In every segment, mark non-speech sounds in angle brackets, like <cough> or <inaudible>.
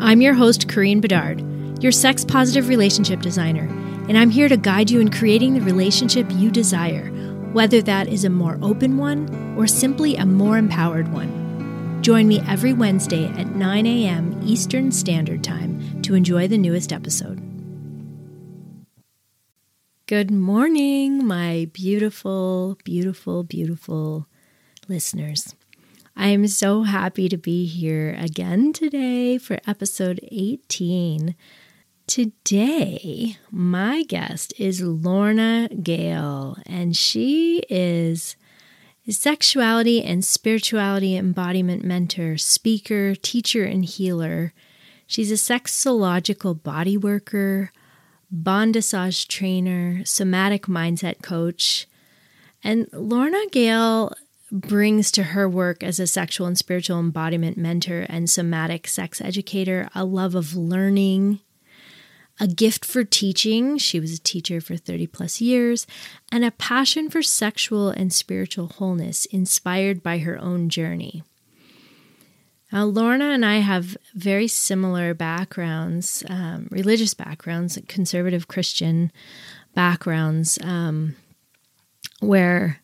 I'm your host, Corinne Bedard, your sex positive relationship designer, and I'm here to guide you in creating the relationship you desire, whether that is a more open one or simply a more empowered one. Join me every Wednesday at 9 a.m. Eastern Standard Time to enjoy the newest episode. Good morning, my beautiful, beautiful, beautiful listeners. I am so happy to be here again today for episode 18. Today, my guest is Lorna Gale, and she is a sexuality and spirituality embodiment mentor, speaker, teacher, and healer. She's a sexological body worker, bondage trainer, somatic mindset coach. And Lorna Gale brings to her work as a sexual and spiritual embodiment mentor and somatic sex educator a love of learning, a gift for teaching. She was a teacher for 30 plus years, and a passion for sexual and spiritual wholeness inspired by her own journey. Now, Lorna and I have very similar backgrounds, um, religious backgrounds, conservative Christian backgrounds, um, where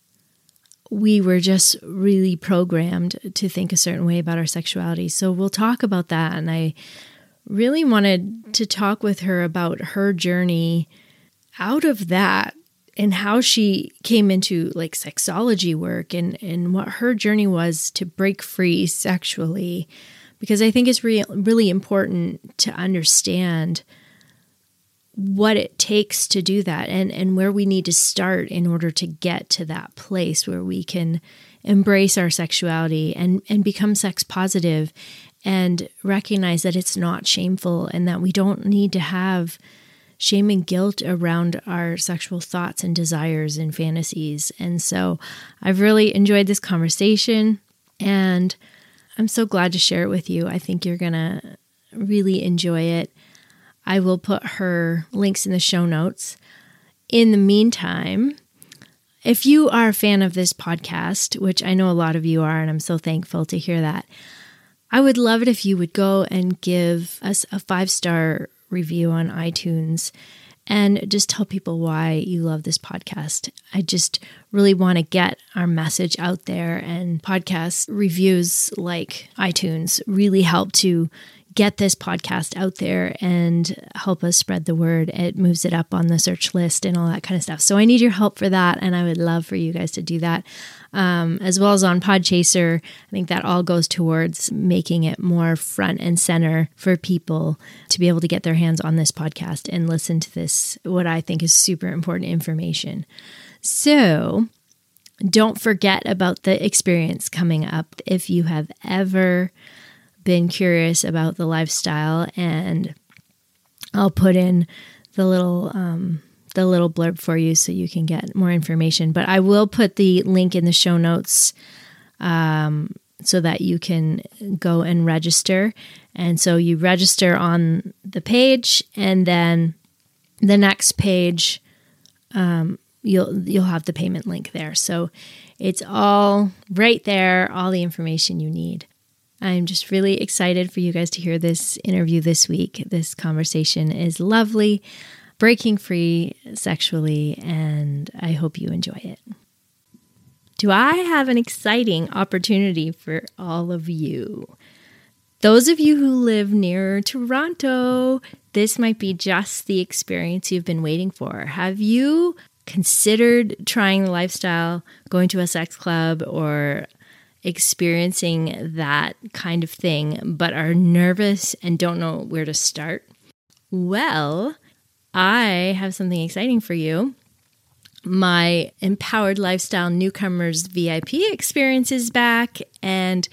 we were just really programmed to think a certain way about our sexuality. So we'll talk about that. And I really wanted to talk with her about her journey out of that and how she came into like sexology work and and what her journey was to break free sexually because I think it's re- really important to understand what it takes to do that and and where we need to start in order to get to that place where we can embrace our sexuality and and become sex positive and recognize that it's not shameful and that we don't need to have shame and guilt around our sexual thoughts and desires and fantasies. And so I've really enjoyed this conversation and I'm so glad to share it with you. I think you're going to really enjoy it. I will put her links in the show notes. In the meantime, if you are a fan of this podcast, which I know a lot of you are, and I'm so thankful to hear that, I would love it if you would go and give us a five star review on iTunes and just tell people why you love this podcast. I just really want to get our message out there, and podcast reviews like iTunes really help to get this podcast out there and help us spread the word. It moves it up on the search list and all that kind of stuff. So I need your help for that, and I would love for you guys to do that. Um, as well as on Podchaser, I think that all goes towards making it more front and center for people to be able to get their hands on this podcast and listen to this, what I think is super important information. So, don't forget about the experience coming up if you have ever been curious about the lifestyle and I'll put in the little um, the little blurb for you so you can get more information. But I will put the link in the show notes um, so that you can go and register. And so you register on the page, and then the next page, um, you'll you'll have the payment link there. So it's all right there, all the information you need. I'm just really excited for you guys to hear this interview this week. This conversation is lovely, breaking free sexually, and I hope you enjoy it. Do I have an exciting opportunity for all of you? Those of you who live near Toronto, this might be just the experience you've been waiting for. Have you considered trying the lifestyle, going to a sex club, or experiencing that kind of thing, but are nervous and don't know where to start? Well, I have something exciting for you. My Empowered Lifestyle Newcomers VIP experience is back, and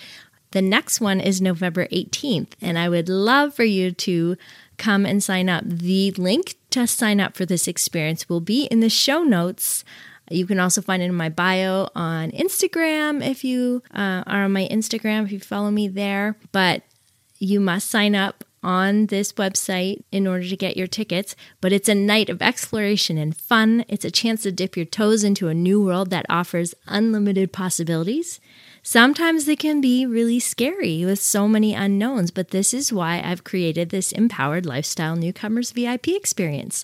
The next one is November 18th, and I would love for you to come and sign up. The link to sign up for this experience will be in the show notes. You can also find it in my bio on Instagram if you uh, are on my Instagram, if you follow me there. But you must sign up on this website in order to get your tickets, but it's a night of exploration and fun. It's a chance to dip your toes into a new world that offers unlimited possibilities. Sometimes they can be really scary with so many unknowns, but this is why I've created this Empowered Lifestyle Newcomers VIP experience.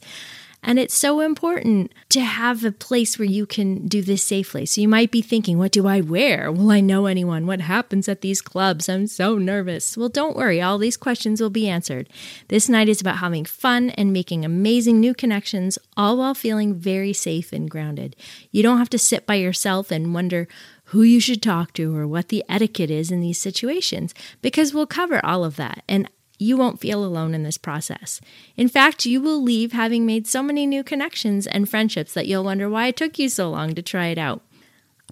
And it's so important to have a place where you can do this safely. So you might be thinking, what do I wear? Will I know anyone? What happens at these clubs? I'm so nervous. Well, don't worry, all these questions will be answered. This night is about having fun and making amazing new connections, all while feeling very safe and grounded. You don't have to sit by yourself and wonder, who you should talk to or what the etiquette is in these situations because we'll cover all of that. And you won't feel alone in this process. In fact, you will leave having made so many new connections and friendships that you'll wonder why it took you so long to try it out.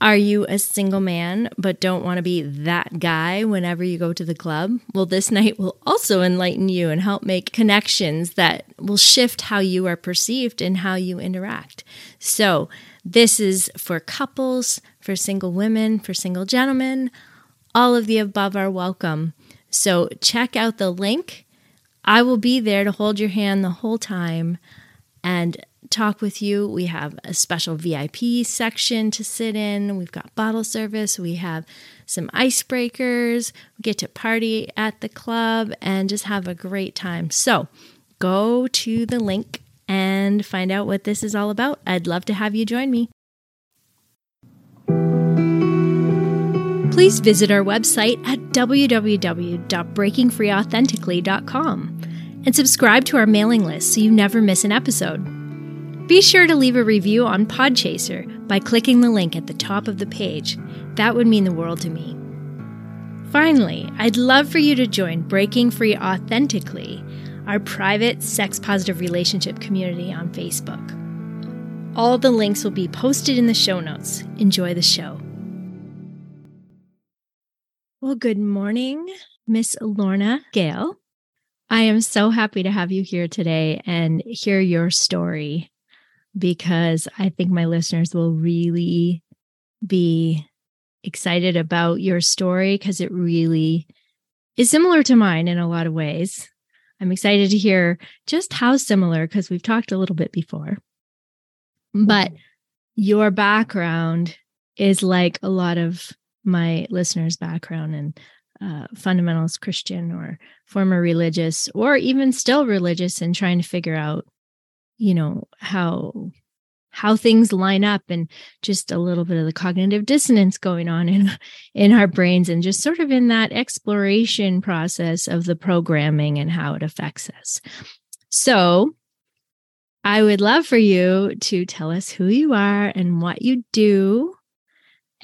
Are you a single man but don't want to be that guy whenever you go to the club? Well, this night will also enlighten you and help make connections that will shift how you are perceived and how you interact. So, this is for couples, for single women, for single gentlemen. All of the above are welcome. So check out the link. I will be there to hold your hand the whole time and talk with you. We have a special VIP section to sit in. We've got bottle service. We have some icebreakers. We get to party at the club and just have a great time. So go to the link and find out what this is all about. I'd love to have you join me. Please visit our website at www.breakingfreeauthentically.com and subscribe to our mailing list so you never miss an episode. Be sure to leave a review on Podchaser by clicking the link at the top of the page. That would mean the world to me. Finally, I'd love for you to join Breaking Free Authentically, our private sex positive relationship community on Facebook. All the links will be posted in the show notes. Enjoy the show. Well, good morning, Miss Lorna Gale. I am so happy to have you here today and hear your story because I think my listeners will really be excited about your story because it really is similar to mine in a lot of ways. I'm excited to hear just how similar because we've talked a little bit before. But mm-hmm. your background is like a lot of my listeners' background and uh, fundamentalist Christian or former religious or even still religious and trying to figure out, you know, how how things line up and just a little bit of the cognitive dissonance going on in in our brains and just sort of in that exploration process of the programming and how it affects us. So, I would love for you to tell us who you are and what you do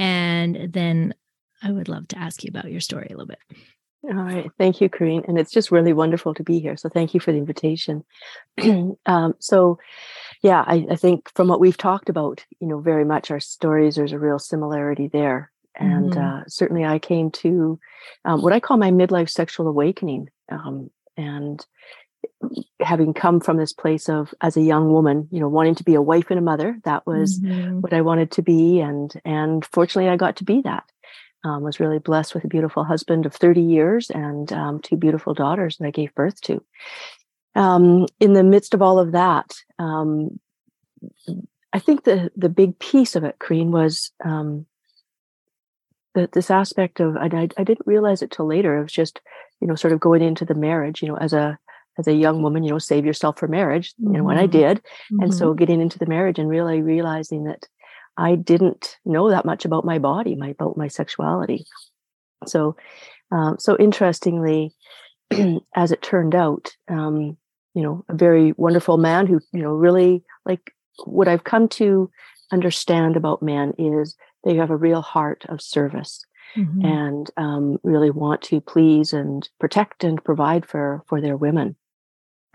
and then I would love to ask you about your story a little bit. All right. Thank you, Corinne. And it's just really wonderful to be here. So thank you for the invitation. <clears throat> um, so, yeah, I, I, think from what we've talked about, you know, very much our stories, there's a real similarity there. And mm-hmm. uh, certainly I came to um, what I call my midlife sexual awakening. Um, and having come from this place of as a young woman you know wanting to be a wife and a mother that was mm-hmm. what i wanted to be. And and fortunately i got to be that. Um, was really blessed with a beautiful husband of 30 years and um, two beautiful daughters that i gave birth to. Um, in the midst of all of that um, i think the the big piece of it Corinne, was um, that this aspect of I, I didn't realize it till later of just you know sort of going into the marriage you know as a as a young woman, you know, save yourself for marriage. Mm-hmm. And when I did, mm-hmm. and so getting into the marriage and really realizing that I didn't know that much about my body, my about my sexuality. So, um, so interestingly, <clears throat> as it turned out, um, you know, a very wonderful man who, you know, really like what I've come to understand about men is they have a real heart of service. Mm-hmm. and um, really want to please and protect and provide for for their women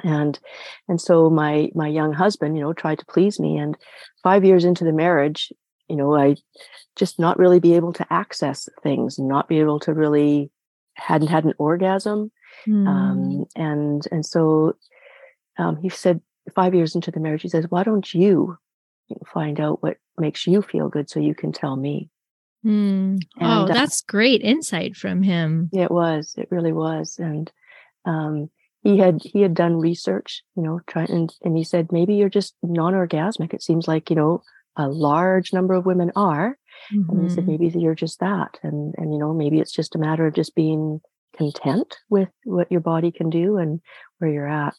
and and so my my young husband you know tried to please me and 5 years into the marriage you know i just not really be able to access things not be able to really hadn't had an orgasm. Mm. Um, and and so um, he said five years into the marriage, he says, "Why don't you find out what makes you feel good so you can tell me?" Mm. And, oh, uh, that's great insight from him. It was. It really was. And um, he had he had done research, you know, trying and, and he said maybe you're just non-orgasmic. It seems like you know a large number of women are, and he said Mhm. maybe you're just that, and and you know maybe it's just a matter of just being content with what your body can do and where you're at.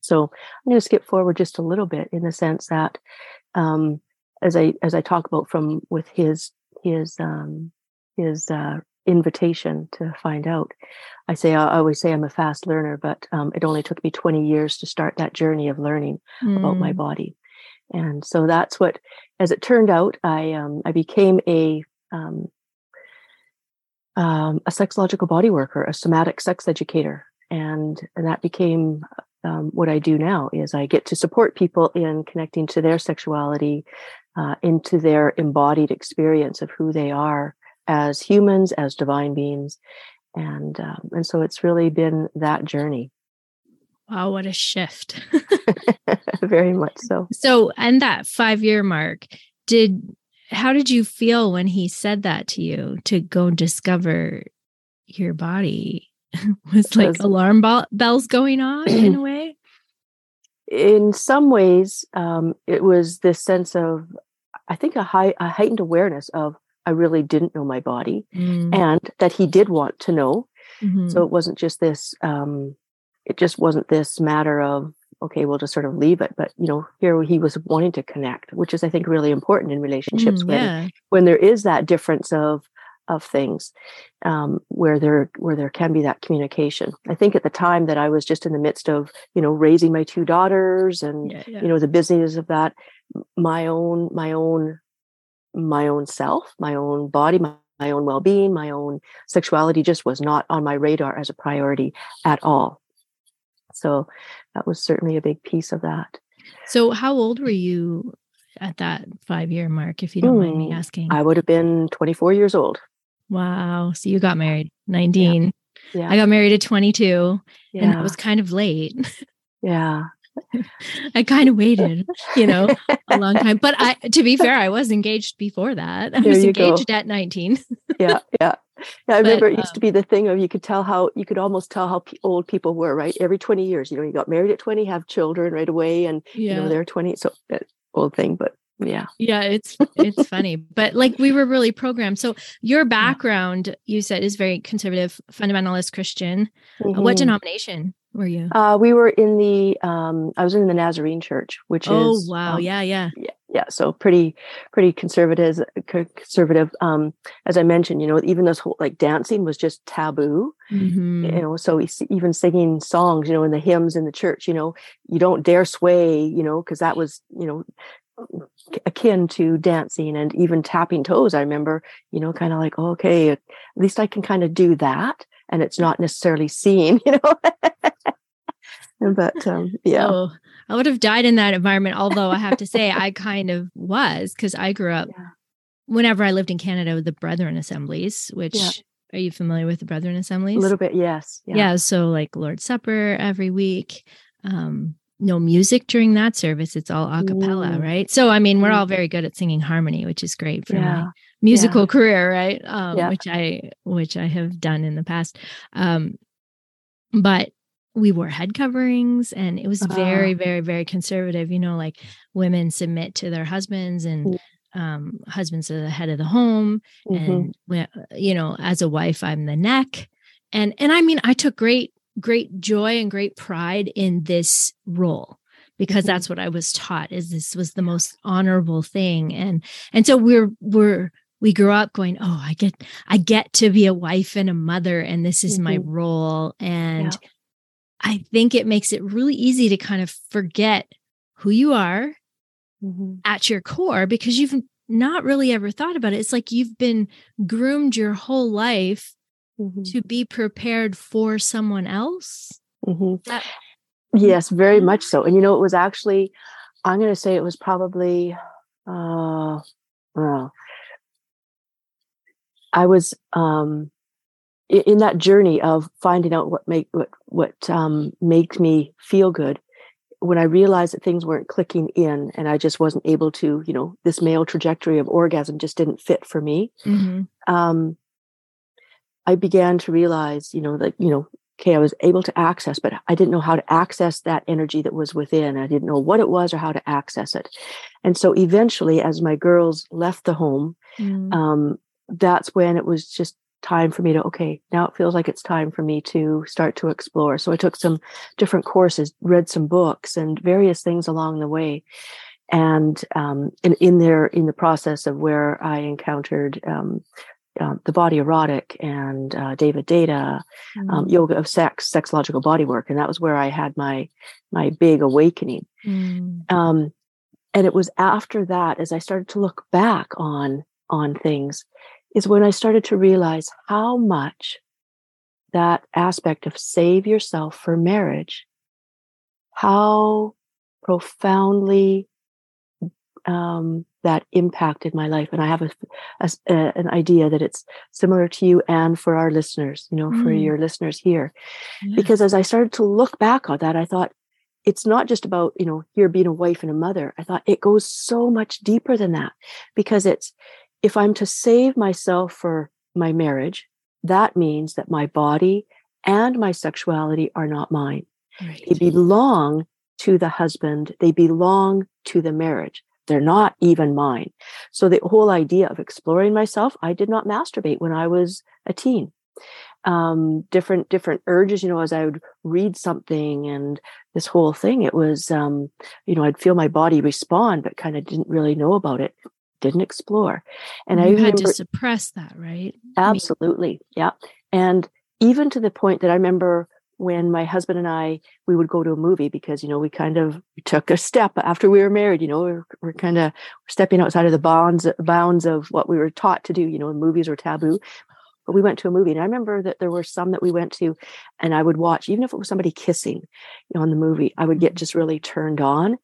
So I'm going to skip forward just a little bit in the sense that um, as I as I talk about from with his his um, his uh, invitation to find out. I say I always say I'm a fast learner, but um, it only took me 20 years to start that journey of learning about my Mm. body, and so that's what. As it turned out, I um, I became a um, um, a sexological body worker, a somatic sex educator, and and that became um, what I do now. Is I get to support people in connecting to their sexuality, uh, into their embodied experience of who they are as humans, as divine beings, and um, and so it's really been that journey, Wow, what a shift. <laughs> <laughs> very much so. so, and that five year mark, did how did you feel when he said that to you to go discover your body? <laughs> Was like Was- alarm bell- bells going off in a <clears throat> way? In some ways, um, it was this sense of, I think, a high, a heightened awareness of I really didn't know my body, Mm, and that he did want to know. mhm. So it wasn't just this. Um, it just wasn't this matter of okay, we'll just sort of leave it. But you know, here he was wanting to connect, which is, I think, really important in relationships Mm, when yeah. when there is that difference of of things um, where there where there can be that communication. I think at the time that I was just in the midst of you know raising my two daughters and Yeah, yeah. you know the busyness of that, my own my own my own self, my own body, my, my own well being, my own sexuality just was not on my radar as a priority at all. So that was certainly a big piece of that. So, how old were you at that five year mark, if you don't mind me Hmm, asking? I would have been 24 years old. wow. So, you got married 19. Yeah. I got married at 22, yeah. and that was kind of late. <laughs> yeah. I kind of waited, you know, <laughs> a long time. But I, to be fair, I was engaged before that. I There was you go. engaged at 19. yeah, yeah. Yeah, I <laughs> But, remember it used to um, be the thing of you could tell how you could almost tell how pe- old people were, right? Every 20 years, you know, you got married at 20, have children right away, and you know, they're 20. So that old thing, but yeah. Yeah, it's it's funny. But like we were really programmed. So your background, you said, is very conservative, fundamentalist Christian. Uh, What Mhm. denomination were you? Uh, we were in the, um, I was in the Nazarene church, which Oh is, oh wow. um, yeah, yeah. yeah, yeah. So pretty, pretty conservative, conservative. Um, as I mentioned, you know, even this whole like dancing was just taboo. Mhm. you know so even singing songs you know in the hymns in the church you know you don't dare sway you know because that was you know akin to dancing and even tapping toes i remember you know kind of like oh, okay at least i can kind of do that and it's not necessarily seen <laughs> you know but um yeah Oh, I would have died in that environment. Although I have to say, I kind of was because I grew up. Yeah. Whenever I lived in Canada with the Brethren Assemblies, which Yeah. are you familiar with the Brethren Assemblies? a little bit yes yeah. so like lord's supper every week um no music during that service it's all a cappella right so i mean we're all very good at singing harmony which is great for yeah my musical career right um Yeah. which i which i have done in the past um but we wore head coverings and it was very Ah. very very conservative you know like women submit to their husbands and Mm. um husbands are the head of the home Mhm. and you know as a wife i'm the neck and and i mean i took great great joy and great pride in this role because Mhm. that's what i was taught is this was the most honorable thing and and so we're we're we grew up going oh i get i get to be a wife and a mother and this is my Mhm. role and Yeah. i think it makes it really easy to kind of forget who you are Mhm. at your core because you've not really ever thought about it. It's like you've been groomed your whole life Mhm. to be prepared for someone else. Mhm. That Yes, very much so. And you know, it was actually, I'm going to say it was probably, uh, well, I was, um, in that journey of finding out what make what what um, makes me feel good when i realized that things weren't clicking in and i just wasn't able to you know this male trajectory of orgasm just didn't fit for me mm-hmm. um, i began to realize you know that you know okay i was able to access but i didn't know how to access that energy that was within. I didn't know what it was or how to access it. And so eventually as my girls left the home mm. um, that's when it was just time for me to okay now it feels like it's time for me to start to explore. So i took some different courses read some books and various things along the way. And um, in, in there in the process of where i encountered um, uh, the body erotic and uh, david deida um, mm. yoga of sex sexological body work and that was where i had my my big awakening mm. Um, and it was after that as i started to look back on on things is when I started to realize how much that aspect of save yourself for marriage, how profoundly um, that impacted my life. And I have a, a, a, an idea that it's similar to you and for our listeners, you know, mm. for your listeners here. Yeah. Because as I started to look back on that, I thought, it's not just about, you know, here being a wife and a mother. I thought it goes so much deeper than that because it's, if I'm to save myself for my marriage, that means that my body and my sexuality are not mine. Right. They belong to the husband, they belong to the marriage. They're not even mine. So the whole idea of exploring myself, I did not masturbate when I was a teen. Um, different different urges, you know, as I would read something and this whole thing, it was um, you know, I'd feel my body respond, but kind of didn't really know about it didn't explore. And you I had to suppress that, right? Absolutely. Yeah. And even to the point that I remember when my husband and I we would go to a movie because you know we kind of took a step after we were married you know we're, we're kind of stepping outside of the bounds bounds of what we were taught to do you know movies were taboo. But we went to a movie and I remember that there were some that we went to and I would watch even if it was somebody kissing you know, on the movie I would get mm-hmm. just really turned on.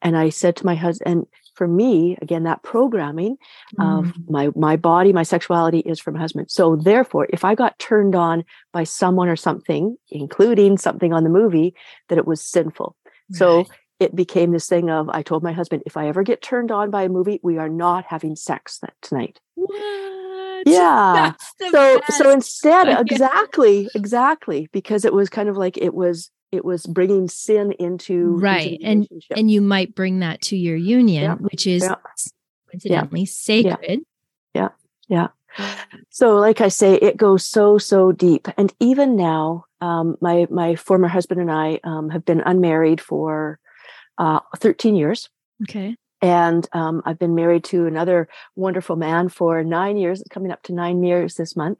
And I said to my husband for me again that programming mm. of my my body my sexuality is from husband so therefore if i got turned on by someone or something including something on the movie that it was sinful right. so it became this thing of i told my husband if i ever get turned on by a movie we are not having sex that tonight what? yeah so best. so instead <laughs> exactly exactly because it was kind of like it was it was bringing sin into right and and you might bring that to your union yeah. which is yeah. coincidentally yeah. sacred yeah yeah so like i say it goes so so deep and even now um, my my former husband and i um, have been unmarried for uh, 13 years okay and um, i've been married to another wonderful man for nine years coming up to nine years this month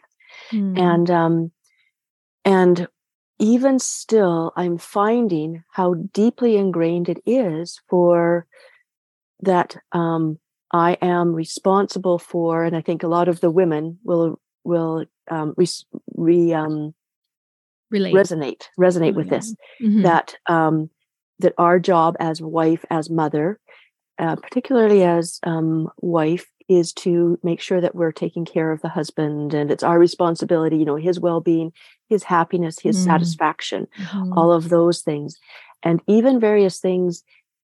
mm. and um and even still, I'm finding how deeply ingrained it is for that um, I am responsible for, and I think a lot of the women will will um, re, re um, resonate resonate oh, with yeah. this mm-hmm. that um, that our job as wife as mother, uh, particularly as um, wife, is to make sure that we're taking care of the husband and it's our responsibility you know his well-being his happiness his mm. satisfaction mm-hmm. all of those things and even various things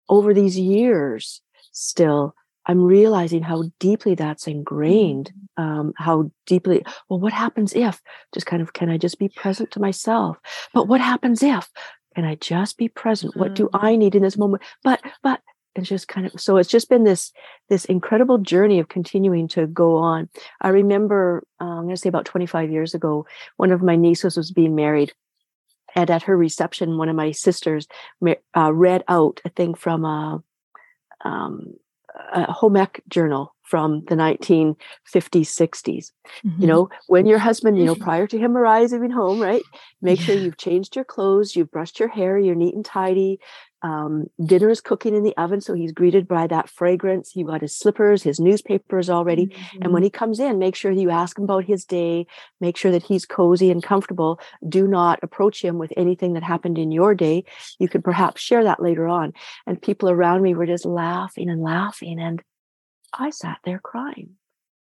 over these years still i'm realizing how deeply that's ingrained mm. um, how deeply well what happens if just kind of can i just be present to myself but what happens if can i just be present what do mm. i need in this moment but but it's just kind of so it's just been this this incredible journey of continuing to go on i remember uh, i'm going to say about 25 years ago one of my nieces was being married and at her reception one of my sisters uh, read out a thing from a, um, a home ec journal from the 1950s 60s mm-hmm. you know when your husband you know <laughs> prior to him arriving home right make yeah. sure you've changed your clothes you've brushed your hair you're neat and tidy um, dinner is cooking in the oven, so he's greeted by that fragrance. He got his slippers, his newspapers already. Mm-hmm. And when mm-hmm. he comes in, make sure you ask him about his day, make sure that he's cozy and comfortable. Do not approach him with anything that happened in your day. You could perhaps share that later on. And people around me were just laughing and laughing. And I sat there crying.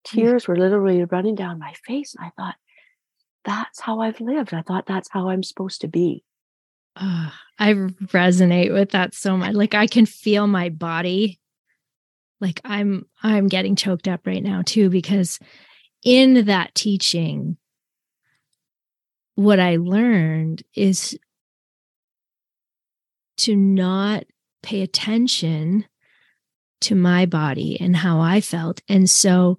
Tears were literally running down my face. And I thought, that's how I've lived. I thought that's how I'm supposed to be. Uh, I resonate with that so much. Like I can feel my body. Like I'm I'm getting choked up right now too because in that teaching what I learned is to not pay attention to my body and how I felt. And so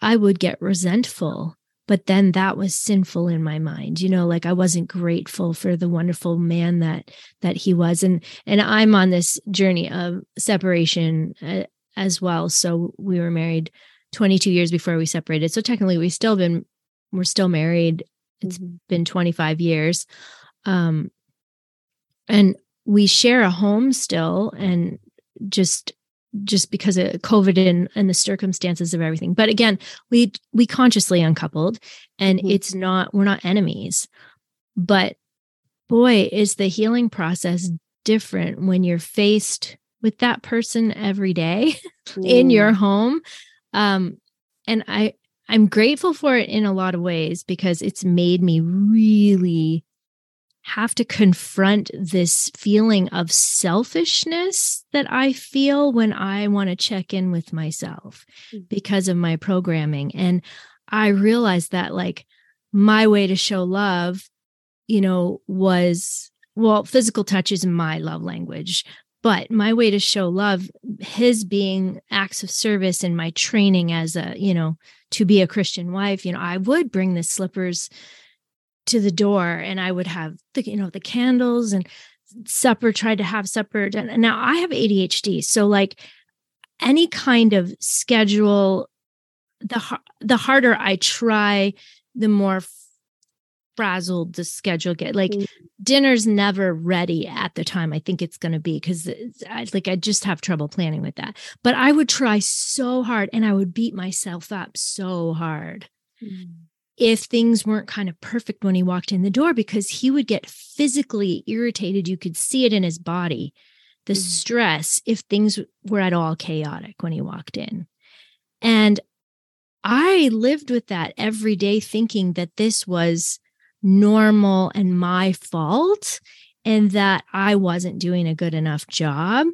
I would get resentful but then that was sinful in my mind you know like i wasn't grateful for the wonderful man that that he was. And and i'm on this journey of separation uh, as well. So we were married 22 years before we separated. So technically we've still been we're still married. It's mm-hmm. been 25 years. Um and we share a home still and just just because of COVID and, and the circumstances of everything. But again, we we consciously uncoupled and mm-hmm. it's not we're not enemies. But boy, is the healing process different when you're faced with that person every day mm. <laughs> in your home. Um and I I'm grateful for it in a lot of ways because it's made me really have to confront this feeling of selfishness that I feel when I want to check in with myself mm. because of my programming. And I realized that, like, my way to show love, you know, was well, physical touch is my love language, but my way to show love, his being acts of service and my training as a, you know, to be a Christian wife, you know, I would bring the slippers to the door and I would have the, you know, the candles and supper, tried to have supper. And now I have ADHD. So like any kind of schedule, the, the harder I try, the more frazzled the schedule get like mm. dinner's never ready at the time i think it's going to be because like i just have trouble planning with that but i would try so hard and i would beat myself up so hard mm if things weren't kind of perfect when he walked in the door because he would get physically irritated. You could see it in his body, the mm-hmm. stress, if things were at all chaotic when he walked in. And I lived with that every day, thinking that this was normal and my fault and that I wasn't doing a good enough job.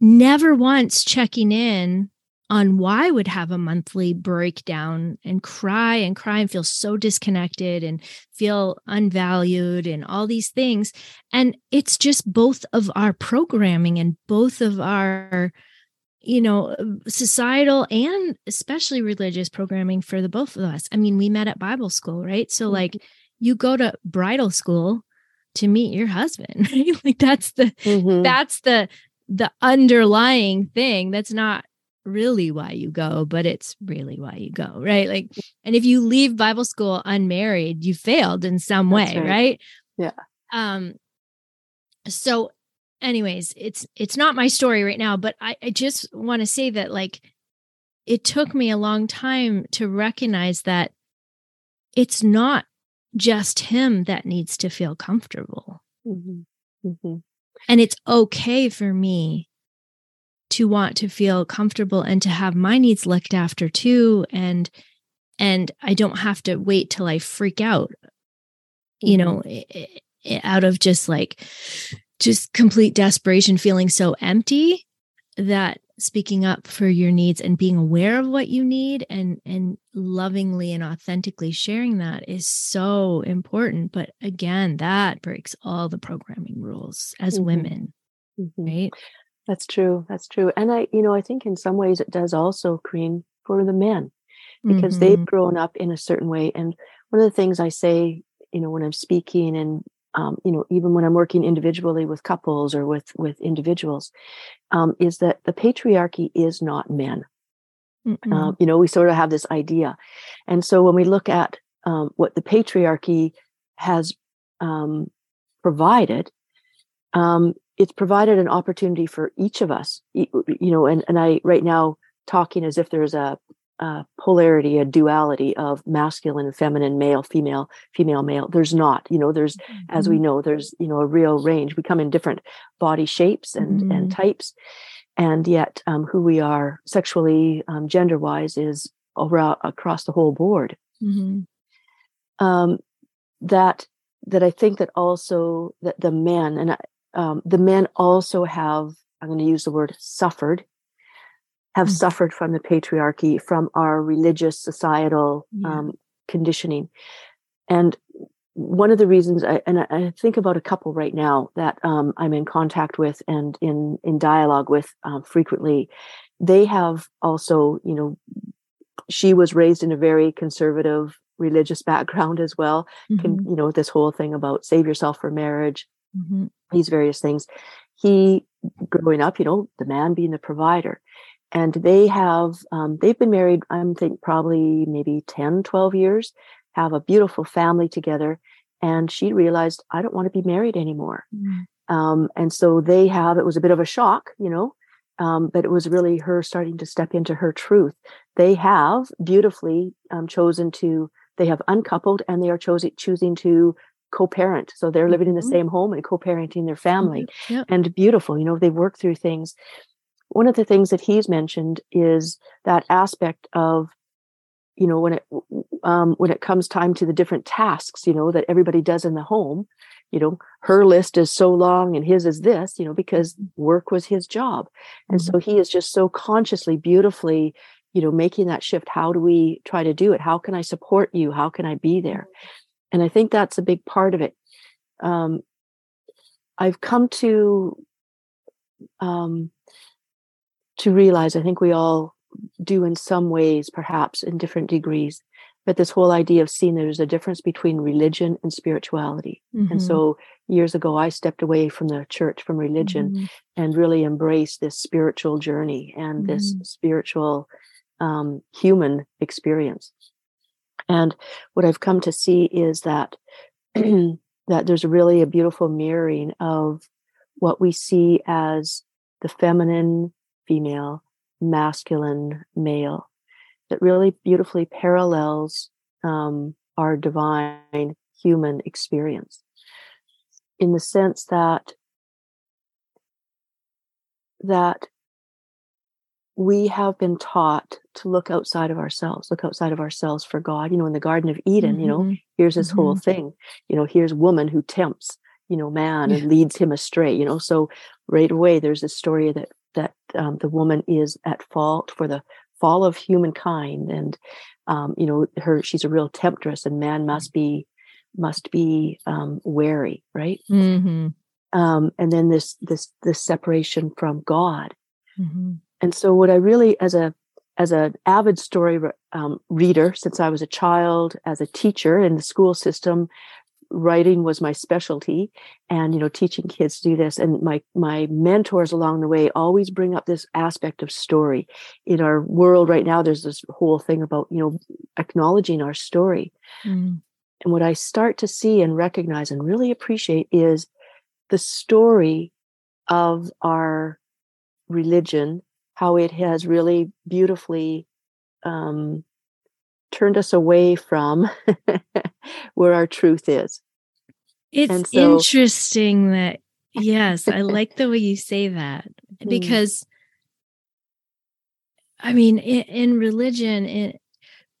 Never once checking in on why I would have a monthly breakdown and cry and cry and feel so disconnected and feel unvalued and all these things. And it's just both of our programming and both of our, you know, societal and especially religious programming for the both of us. I mean, we met at Bible school, right? So, like, mm-hmm. you go to bridal school to meet your husband, <laughs> right? Like, that's the, mm-hmm. that's the, the underlying thing that's not really why you go, but it's really why you go, right? Like, and if you leave Bible school unmarried, you failed in some way, right. right? Yeah. Um, so anyways, it's it's not my story right now, but I, I just want to say that like it took me a long time to recognize that it's not just him that needs to feel comfortable. Mm-hmm. Mm-hmm. And it's okay for me to want to feel comfortable and to have my needs looked after too and and I don't have to wait till I freak out you know mm-hmm. out of just like just complete desperation feeling so empty that speaking up for your needs and being aware of what you need and and lovingly and authentically sharing that is so important but again that breaks all the programming rules as mm-hmm. women mm-hmm. right that's true. That's true. And I, you know, I think in some ways it does also, Kareen, for the men because mm-hmm. they've grown up in a certain way. And one of the things I say, you know, when I'm speaking and, um, you know, even when I'm working individually with couples or with with individuals, um, is that the patriarchy is not men. Uh, you know, we sort of have this idea, and so when we look at um, what the patriarchy has um, provided, um, it's provided an opportunity for each of us you know and, and i right now talking as if there's a, a polarity a duality of masculine and feminine male female female male there's not you know there's mm-hmm. as we mm-hmm. know there's you know a real range we come in different body shapes and mm-hmm. and types and yet um, who we are sexually um, gender wise is over across the whole board mm-hmm. um, that that I think that also that the men and um, the men also have I'm going to use the word suffered have mm-hmm. suffered from the patriarchy from our religious societal yeah. um, conditioning and one of the reasons I, and I think about a couple right now that um, I'm in contact with and in in dialogue with um, frequently, they have also, you know, she was raised in a very conservative religious <laughs> background as well. Mm-hmm. Can, you know, this whole thing about save yourself for marriage, mm-hmm. these various things. He, growing up, you know, the man being the provider. And they have, um, they've been married, I'm think probably maybe 10, 12 years, have a beautiful family together. And she realized, I don't want to be married anymore. Mm-hmm. Um, and so they have, it was a bit of a shock, you know, um, but it was really her starting to step into her truth. They have beautifully um, chosen to, they have uncoupled and they are choosing choosing to co-parent. So they're living in the mm-hmm. same home and co-parenting their family. Mm-hmm. Yep. And beautiful, you know, they work through things. One of the things that he's mentioned is that aspect of, you know, when it um, when it comes time to the different tasks, you know, that everybody does in the home, you know her list is so long and his is this you know because mm-hmm. work was his job and mm-hmm. so he is just so consciously beautifully you know making that shift how do we try to do it how can i support you how can i be there. And i think that's a big part of it um, i've come to um, to realize i think we all do in some ways perhaps in different degrees but this whole idea of seeing there's a difference between religion and spirituality. Mm-hmm. And so years ago, I stepped away from the church, from religion, mm-hmm. and really embraced this spiritual journey and mm-hmm. this spiritual um, human experience. And what I've come to see is that <clears throat> that there's really a beautiful mirroring of what we see as the feminine female, masculine male, that really beautifully parallels um, our divine human experience in the sense that that we have been taught to look outside of ourselves look outside of ourselves for god you know in the garden of eden mm-hmm. you know mm-hmm. here's this mm-hmm. whole thing you know here's woman who tempts you know man yeah. and leads him astray you know so right away there's this story that that um, the woman is at fault for the fall of humankind and um, you know her she's a real temptress and man must be must be um, wary right mm-hmm. um, and then this this this separation from god mm-hmm. And so what i really as a as an avid story um, reader since i was a child as a teacher in the school system writing was my specialty. And you know teaching kids to do this. And my my mentors along the way always bring up this aspect of story. In our world right now there's this whole thing about you know acknowledging our story. Mm. and what i start to see and recognize and really appreciate is the story of our religion how it has really beautifully um, turned us away from <laughs> where our truth is. It's so, interesting that, yes, I like the way you say that mm-hmm. <laughs> because, I mean, in, in religion, it,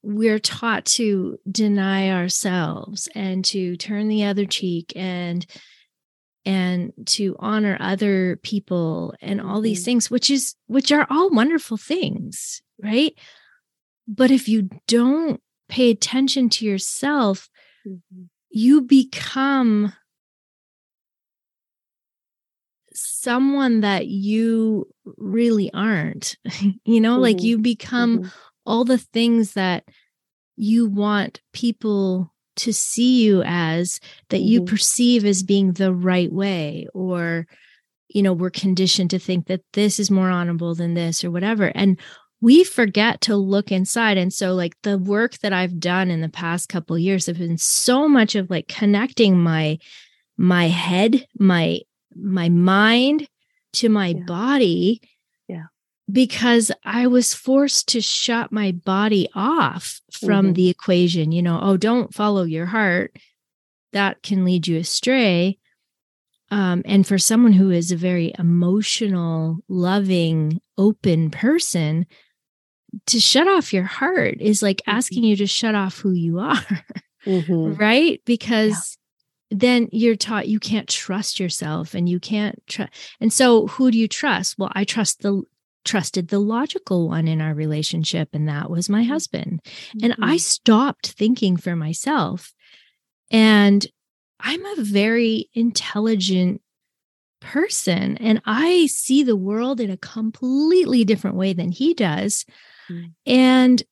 we're taught to deny ourselves and to turn the other cheek and and to honor other people and all these mm-hmm. things which is which are all wonderful things right but if you don't pay attention to yourself, mm-hmm. you become someone that you really aren't. <laughs> you know, mm-hmm. like you become mm-hmm. all the things that you want people to see you as that you mm-hmm. perceive as being the right way or you know we're conditioned to think that this is more honorable than this or whatever and we forget to look inside and so like the work that i've done in the past couple years have been so much of like connecting my my head my my mind to my yeah. body because i was forced to shut my body off from mm-hmm. the equation you know oh don't follow your heart that can lead you astray um, and for someone who is a very emotional, loving, open person, to shut off your heart is like mm-hmm. asking you to shut off who you are. mm-hmm. <laughs> right? Because yeah. then you're taught you can't trust yourself and you can't trust. And so who do you trust? Well, I trust the trusted the logical one in our relationship and that was my husband. Mm-hmm. And I mm-hmm. stopped thinking for myself. And I'm a very intelligent person and I see the world in a completely different way than he does. Mm. And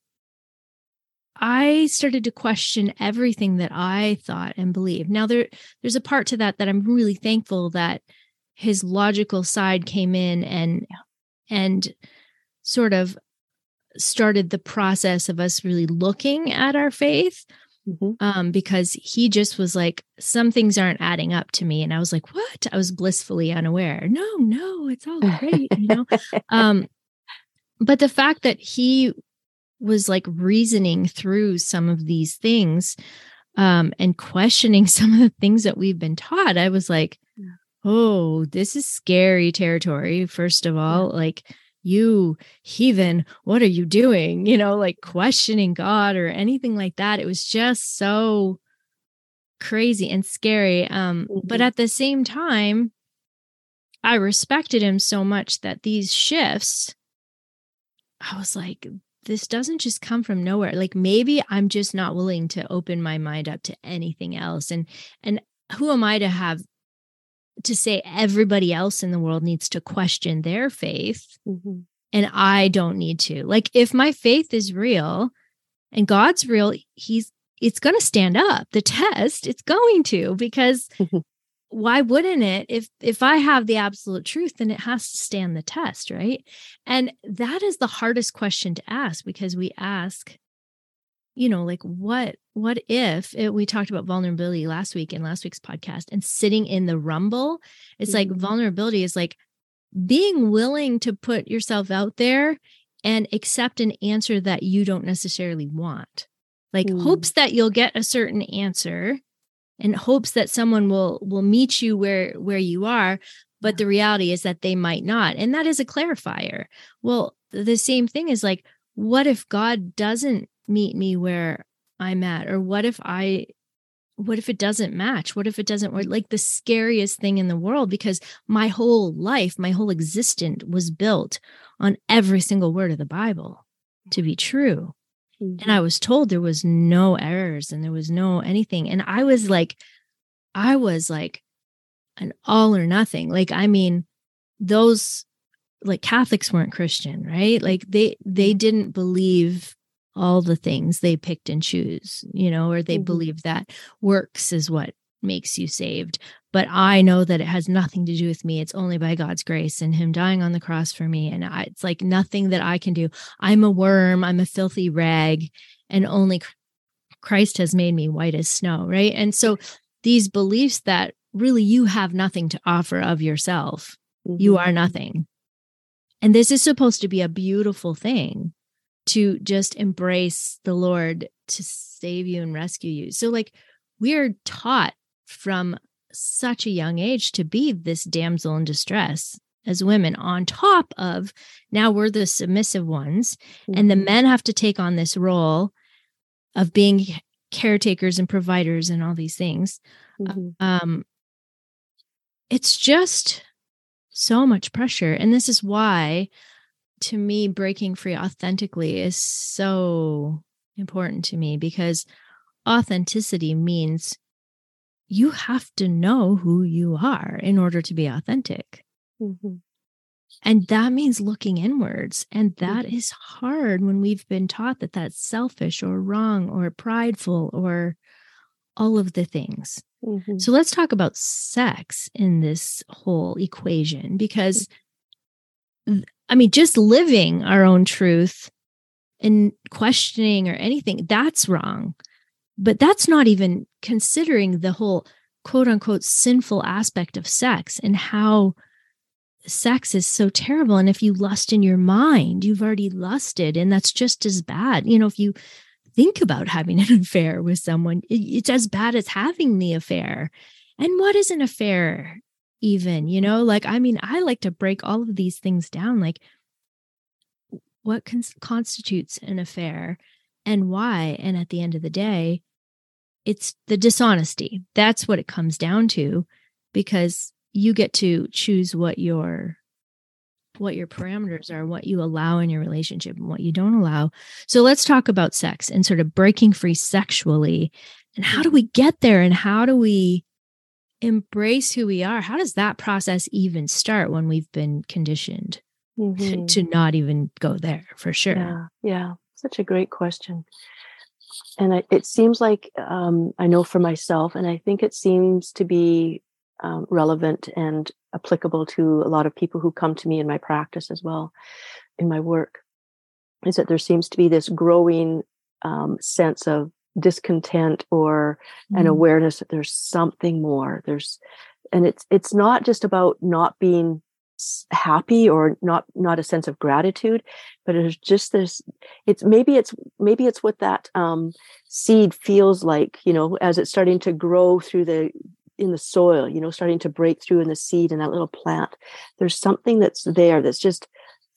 I started to question everything that I thought and believed. Now there there's a part to that that I'm really thankful that his logical side came in and and sort of started the process of us really looking at our faith mm-hmm. um, because he just was like some things aren't adding up to me. And i was like what? I was blissfully unaware. No no it's all great you know? <laughs> Um, but the fact that he was like reasoning through some of these things um, and questioning <laughs> some of the things that we've been taught, I was like, oh, this is scary territory. First of all, yeah. like, you heathen, what are you doing? You know, like questioning God or anything like that. It was just so crazy and scary. Um, mm-hmm. but at the same time, I respected him so much that these shifts, I was like, this doesn't just come from nowhere like maybe i'm just not willing to open my mind up to anything else and and who am i to have to say everybody else in the world needs to question their faith mm-hmm. and i don't need to. Like if my faith is real and god's real he's it's going to stand up. The test it's going to because why wouldn't it? If if i have the absolute truth then it has to stand the test right? And that is the hardest question to ask because we ask you know like what what if it, we talked about vulnerability last week in last week's podcast and sitting in the rumble it's mm-hmm. like vulnerability is like being willing to put yourself out there and accept an answer that you don't necessarily want like mm. hopes that you'll get a certain answer and hopes that someone will will meet you where where you are but the reality is that they might not and that is a clarifier well the same thing is like what if god doesn't meet me where i'm at or what if i what if it doesn't match what if it doesn't work like the scariest thing in the world because my whole life my whole existence was built on every single word of the bible to be true Mm-hmm. And I was told there was no errors and there was no anything. And I was like, I was like an all or nothing. Like, I mean, those like Catholics weren't Christian, right? Like they they mm-hmm. didn't believe all the things they picked and choose, you know, or they mm-hmm. believe that works is what makes you saved. But I know that it has nothing to do with me. It's only by God's grace and Him dying on the cross for me. And I, it's like nothing that I can do. I'm a worm, I'm a filthy rag, and only Christ has made me white as snow. Right. And so these beliefs that really you have nothing to offer of yourself, mm-hmm. you are nothing. And this is supposed to be a beautiful thing to just embrace the Lord to save you and rescue you. So, like, we are taught from such a young age to be this damsel in distress as women on top of now we're the submissive ones mm-hmm. and the mm-hmm. men have to take on this role of being caretakers and providers and all these things mm-hmm. um it's just so much pressure and this is why to me breaking free authentically is so important to me because authenticity means you have to know who you are in order to be authentic. Mm-hmm. And that means looking inwards. And that mm-hmm. is hard when we've been taught that that's selfish or wrong or prideful or all of the things. Mm-hmm. So let's talk about sex in this whole equation because, I mean, just living our own truth and questioning or anything, that's wrong. But that's not even considering the whole quote unquote sinful aspect of sex and how sex is so terrible. And if you lust in your mind, you've already lusted, and that's just as bad. You know, if you think about having an <laughs> affair with someone, it's as bad as having the affair. And what is an affair, even? You know, like, I mean, I like to break all of these things down. Like, what cons- constitutes an affair? and why. And at the end of the day, it's the dishonesty. That's what it comes down to because you get to choose what your what your parameters are, what you allow in your relationship and what you don't allow. So let's talk about sex and sort of breaking free sexually. And how do we get there and how do we embrace who we are? How does that process even start when we've been conditioned <laughs> mm-hmm. to, to, not even go there for sure? Yeah, yeah. Such a great question and I, it seems like um, I know for myself, and I think it seems to be um, relevant and applicable to a lot of people who come to me in my practice as well, in my work, is that there seems to be this growing um, sense of discontent or mm. an awareness that there's something more. There's, and it's it's not just about not being happy or not not a sense of gratitude but it's just this it's maybe it's maybe it's what that um, seed feels like you know as it's starting to grow through the in the soil you know starting to break through in the seed in that little plant there's something that's there that's just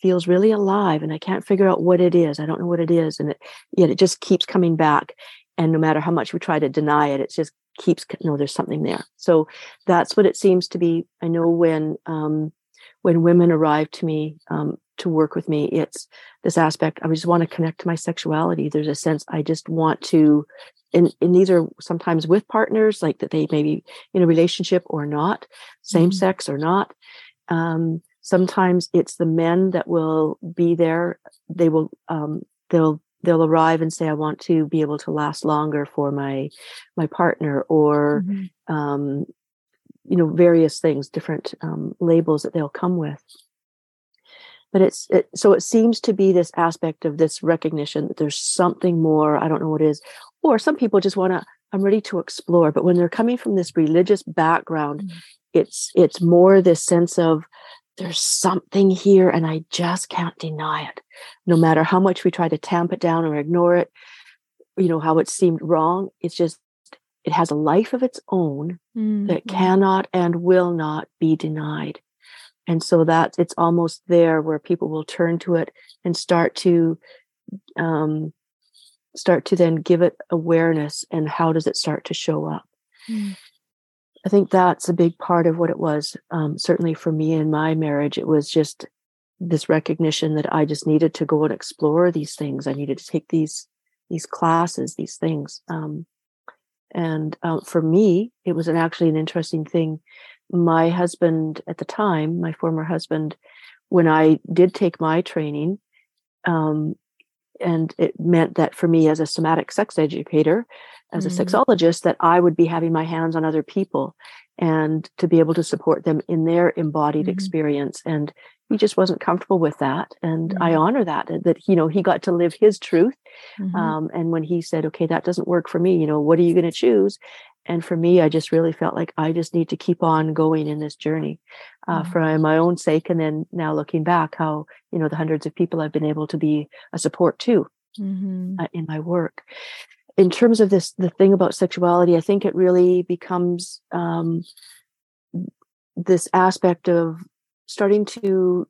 feels really alive and i can't figure out what it is i don't know what it is and it yet it just keeps coming back and no matter how much we try to deny it it just keeps no there's something there so that's what it seems to be i know when um, when women arrive to me um, to work with me, it's this aspect. I just want to connect to my sexuality. There's a sense I just want to, and, and these are sometimes with partners, like that they may be in a relationship or not, same mm-hmm. sex or not. Um, sometimes it's the men that will be there. They will, um, they'll they'll arrive and say i want to be able to last longer for my my partner or mm-hmm. um, you know various things different um, labels that they'll come with but it's it, so it seems to be this aspect of this recognition that there's something more i don't know what it is or some people just want to i'm ready to explore but when they're coming from this religious background mm-hmm. it's it's more this sense of there's something here and i just can't deny it no matter how much we try to tamp it down or ignore it you know how it seemed wrong it's just it has a life of its own mm-hmm. that cannot and will not be denied. And so that it's almost there where people will turn to it and start to um, start to then give it awareness and how does it start to show up. Mm. I think that's a big part of what it was. Um, certainly for me in my marriage, it was just this recognition that I just needed to go and explore these things. I needed to take these these classes, these things. Um, and uh, for me, it was an, actually an interesting thing. My husband at the time, my former husband, when I did take my training, um, and it meant that for me as a somatic sex educator, as mm-hmm. a sexologist, that I would be having my hands on other people and to be able to support them in their embodied mm-hmm. experience. And he just wasn't comfortable with that and mm-hmm. i honor that that you know he got to live his truth mm-hmm. um, and when he said okay that doesn't work for me you know what are you going to choose and for me i just really felt like i just need to keep on going in this journey uh, mm-hmm. for my own sake and then now looking back how you know the hundreds of people i've been able to be a support to mm-hmm. uh, in my work in terms of this the thing about sexuality i think it really becomes um, this aspect of starting to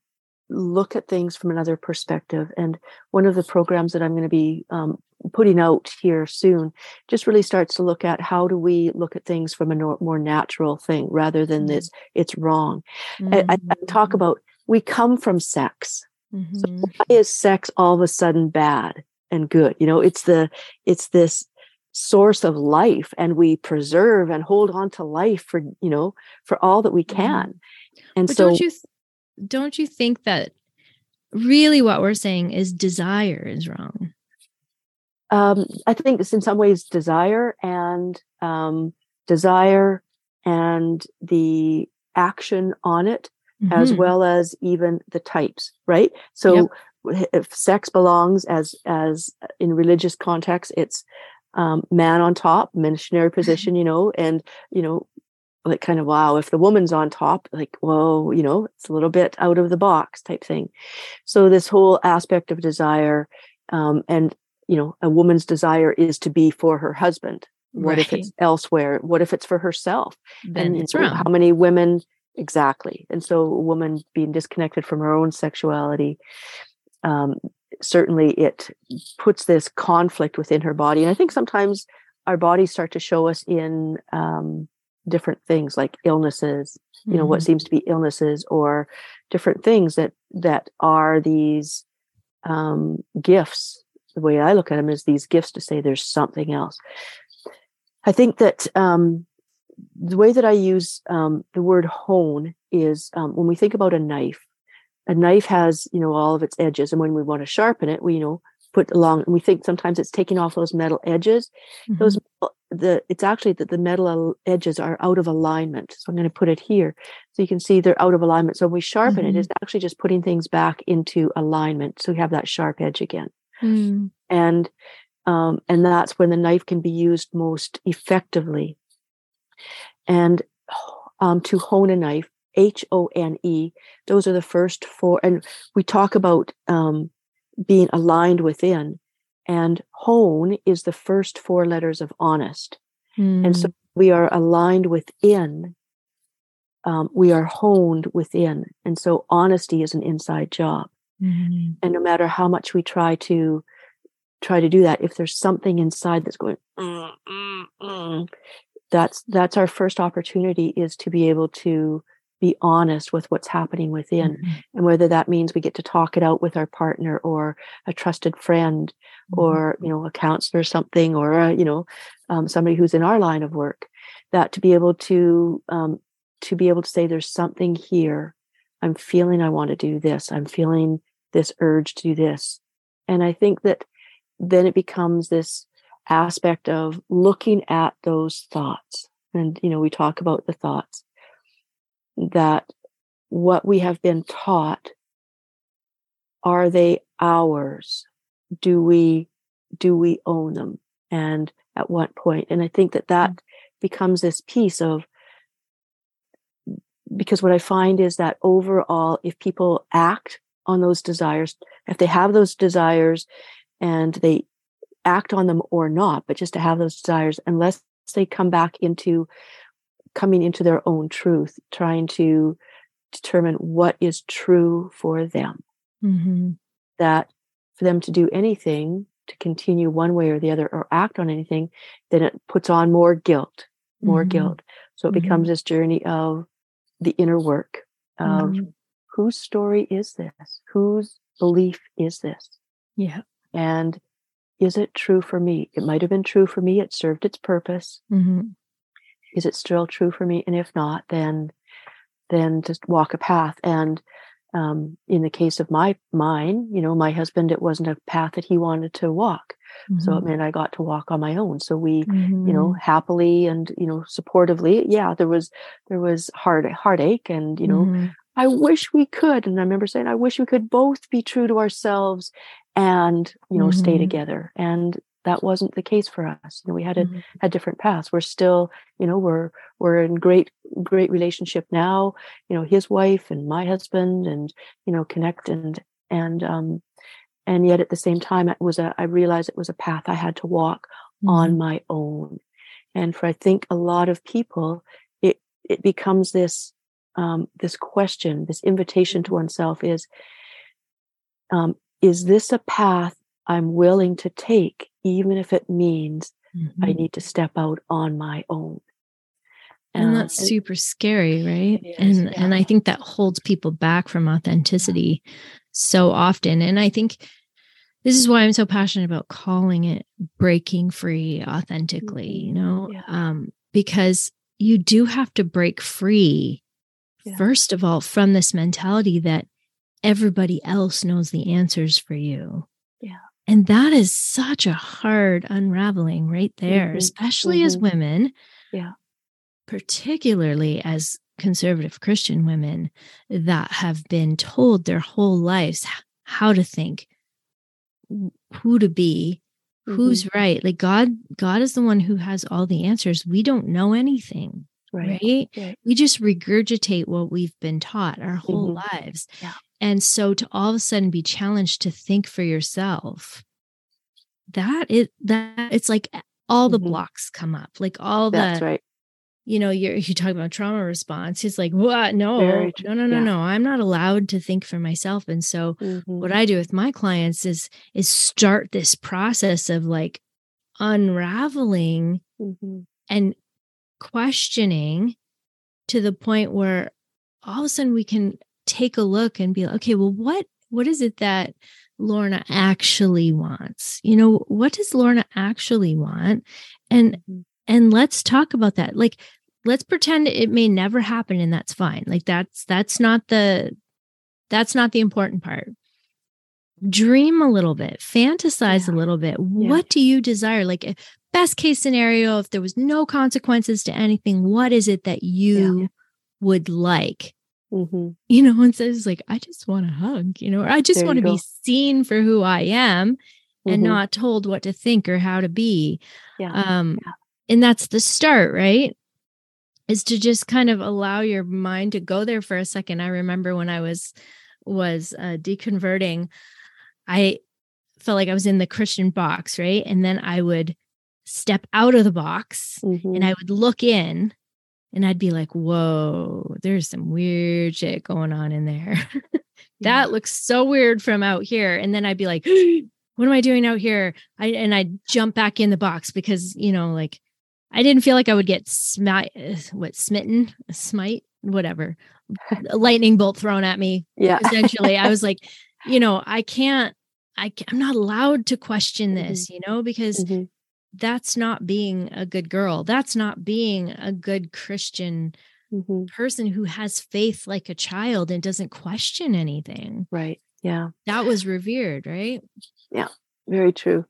look at things from another perspective. And one of the programs that I'm going to be um, putting out here soon just really starts to look at how do we look at things from a more natural thing rather than mm-hmm. this it's wrong. Mm-hmm. I, I, talk mm-hmm. about we come from sex. Mm-hmm. So why is sex all of a sudden bad and good? You know, it's the it's this source of life and we preserve and hold on to life for you know for all that we mm-hmm. can and but so don't you th- don't you think that really what we're saying is desire is wrong? Um, I think it's in some ways desire and um, desire and the action on it, mm-hmm. as well as even the types, right? So yep. if sex belongs as as in religious context, it's um, man on top, missionary <laughs> position, you know, and you know like kind of wow if the woman's on top like whoa you know it's a little bit out of the box type thing. So this whole aspect of desire um, and you know a woman's desire is to be for her husband. What right. if it's elsewhere? What if it's for herself? Then and it's wrong. how many women exactly. And so a woman being disconnected from her own sexuality um, certainly it puts this conflict within her body. And i think sometimes our bodies start to show us in um, different things like illnesses you know mm-hmm. what seems to be illnesses or different things that that are these um, gifts the way i look at them is these gifts to say there's something else i think that um, the way that i use um, the word hone is um, when we think about a knife a knife has you know all of its edges and when we want to sharpen it we you know put along and we think sometimes it's taking off those metal edges mm-hmm. those the it's actually that the metal edges are out of alignment so i'm going to put it here so you can see they're out of alignment so when we sharpen mm-hmm. it it's actually just putting things back into alignment so we have that sharp edge again mm. and um, and that's when the knife can be used most effectively and <sighs> um, to hone a knife h-o-n-e those are the first four and we talk about um, being aligned within. And hone is the first four letters of honest. Mm. And so hmm. we are aligned within. Um, we are honed within. And so honesty is an inside job. Mm. And no matter how much we try to try to do that, if there's something inside that's going, mm, mm, mm that's that's our first opportunity is to be able to be honest with what's happening within. Mm-hmm. and whether that means we get to talk it out with our partner or a trusted friend mm-hmm. or you know a counselor or something or a, you know um, somebody who's in our line of work that to be able to um, to be able to say there's something here. I'm feeling i want to do this. I'm feeling this urge to do this. And i think that then it becomes this aspect of looking at those thoughts. And you know we talk about the thoughts that what we have been taught are they ours? Do we do we own them? And at what point? And i think that that mm. becomes this piece of because what i find is that overall if people act on those desires if they have those desires and they act on them or not but just to have those desires unless they come back into coming into their own truth, trying to determine what is true for them. Mm-hmm. That for them to do anything, to continue one way or the other, or act on anything, then it puts on more guilt, more mm-hmm. guilt. So it mm-hmm. becomes this journey of the inner work of mm-hmm. whose story is this? Whose belief is this? Yeah. And is it true for me? It might have been true for me. It served its purpose. Is it still true for me and if not then then just walk a path and um, in the case of my mine you know my husband it wasn't a path that he wanted to walk mm-hmm. so it mm-hmm. meant i got to walk on my own so we mm-hmm. you know mm-hmm. happily and you know supportively yeah there was there was heart heartache and you know mm-hmm. i wish we could and i remember saying i wish we could both be true to ourselves and you know stay mm-hmm. together and that wasn't the case for us. You know, we had a, mm-hmm. had different paths. We're still, you know, we're we're in great great relationship now. You know, his wife and my husband, and you know, connect and and um, and yet at the same time, it was a I realized it was a path I had to walk mm-hmm. on my own. And for I think a lot of people, it it becomes this um, this question, this invitation to oneself is, um, is this a path I'm willing to take, even if it means mm-hmm. I need to step out on my own. And, and that's super scary, right? Is, and yeah. and I think that holds people back from authenticity so often. And I think this is why I'm so passionate about calling it breaking free authentically, you mm-hmm. know, yeah. um, because you do have to break free, yeah. first of all, from this mentality that everybody else knows the answers for you. Yeah. And that is such a hard unraveling right there, mm-hmm. especially mm-hmm. as women. Yeah. Particularly as conservative Christian women that have been told their whole lives how to think, who to be, mm-hmm. who's right. Like God, God is the one who has all the answers. We don't know anything. Right. right? right. We just regurgitate what we've been taught our whole mm-hmm. lives. Yeah. And so to all of a sudden be challenged to think for yourself, that is that it's like all the mm-hmm. blocks come up, like all That's the right. You know, you're you talk about trauma response. He's like, what? No, no, no, no, yeah. no. I'm not allowed to think for myself. And so mm-hmm. what I do with my clients is is start this process of like, unraveling mm-hmm. and questioning to the point where all of a sudden we can take a look and be like, okay, well, what what is it that Lorna actually wants? You know, what does Lorna actually want? And mm-hmm. and let's talk about that. Like let's pretend it may never happen and that's fine. Like that's that's not the that's not the important part. Dream a little bit, fantasize yeah. a little bit. Yeah. What do you desire? Like eh, best case scenario if there was no consequences to anything, what is it that you yeah. would like? Mm-hmm. You know, and says like, I just want a hug, you know, or I just want to be seen for who I am mm-hmm. and not told what to think or how to be. Yeah. Um, yeah. and that's the start, right? Is to just kind of allow your mind to go there for a second. I remember when I was was uh, deconverting, I felt like I was in the Christian box, right? And then I would step out of the box mm-hmm. and I would look in and I'd be like, whoa, there's some weird shit going on in there. <laughs> that yeah. looks so weird from out here. And then I'd be like, <gasps> what am I doing out here? I and I'd jump back in the box because, you know, like I didn't feel like I would get smite what smitten, smite, whatever, <laughs> a lightning bolt thrown at me. Yeah. Essentially. I was like, <laughs> you know, I can't, I I'm not allowed to question this, mm-hmm. you know, because mm-hmm that's not being a good girl. That's not being a good Christian mm-hmm. person who has faith like a child and doesn't question anything. Right. Yeah. That was revered, right? Yeah. Very true.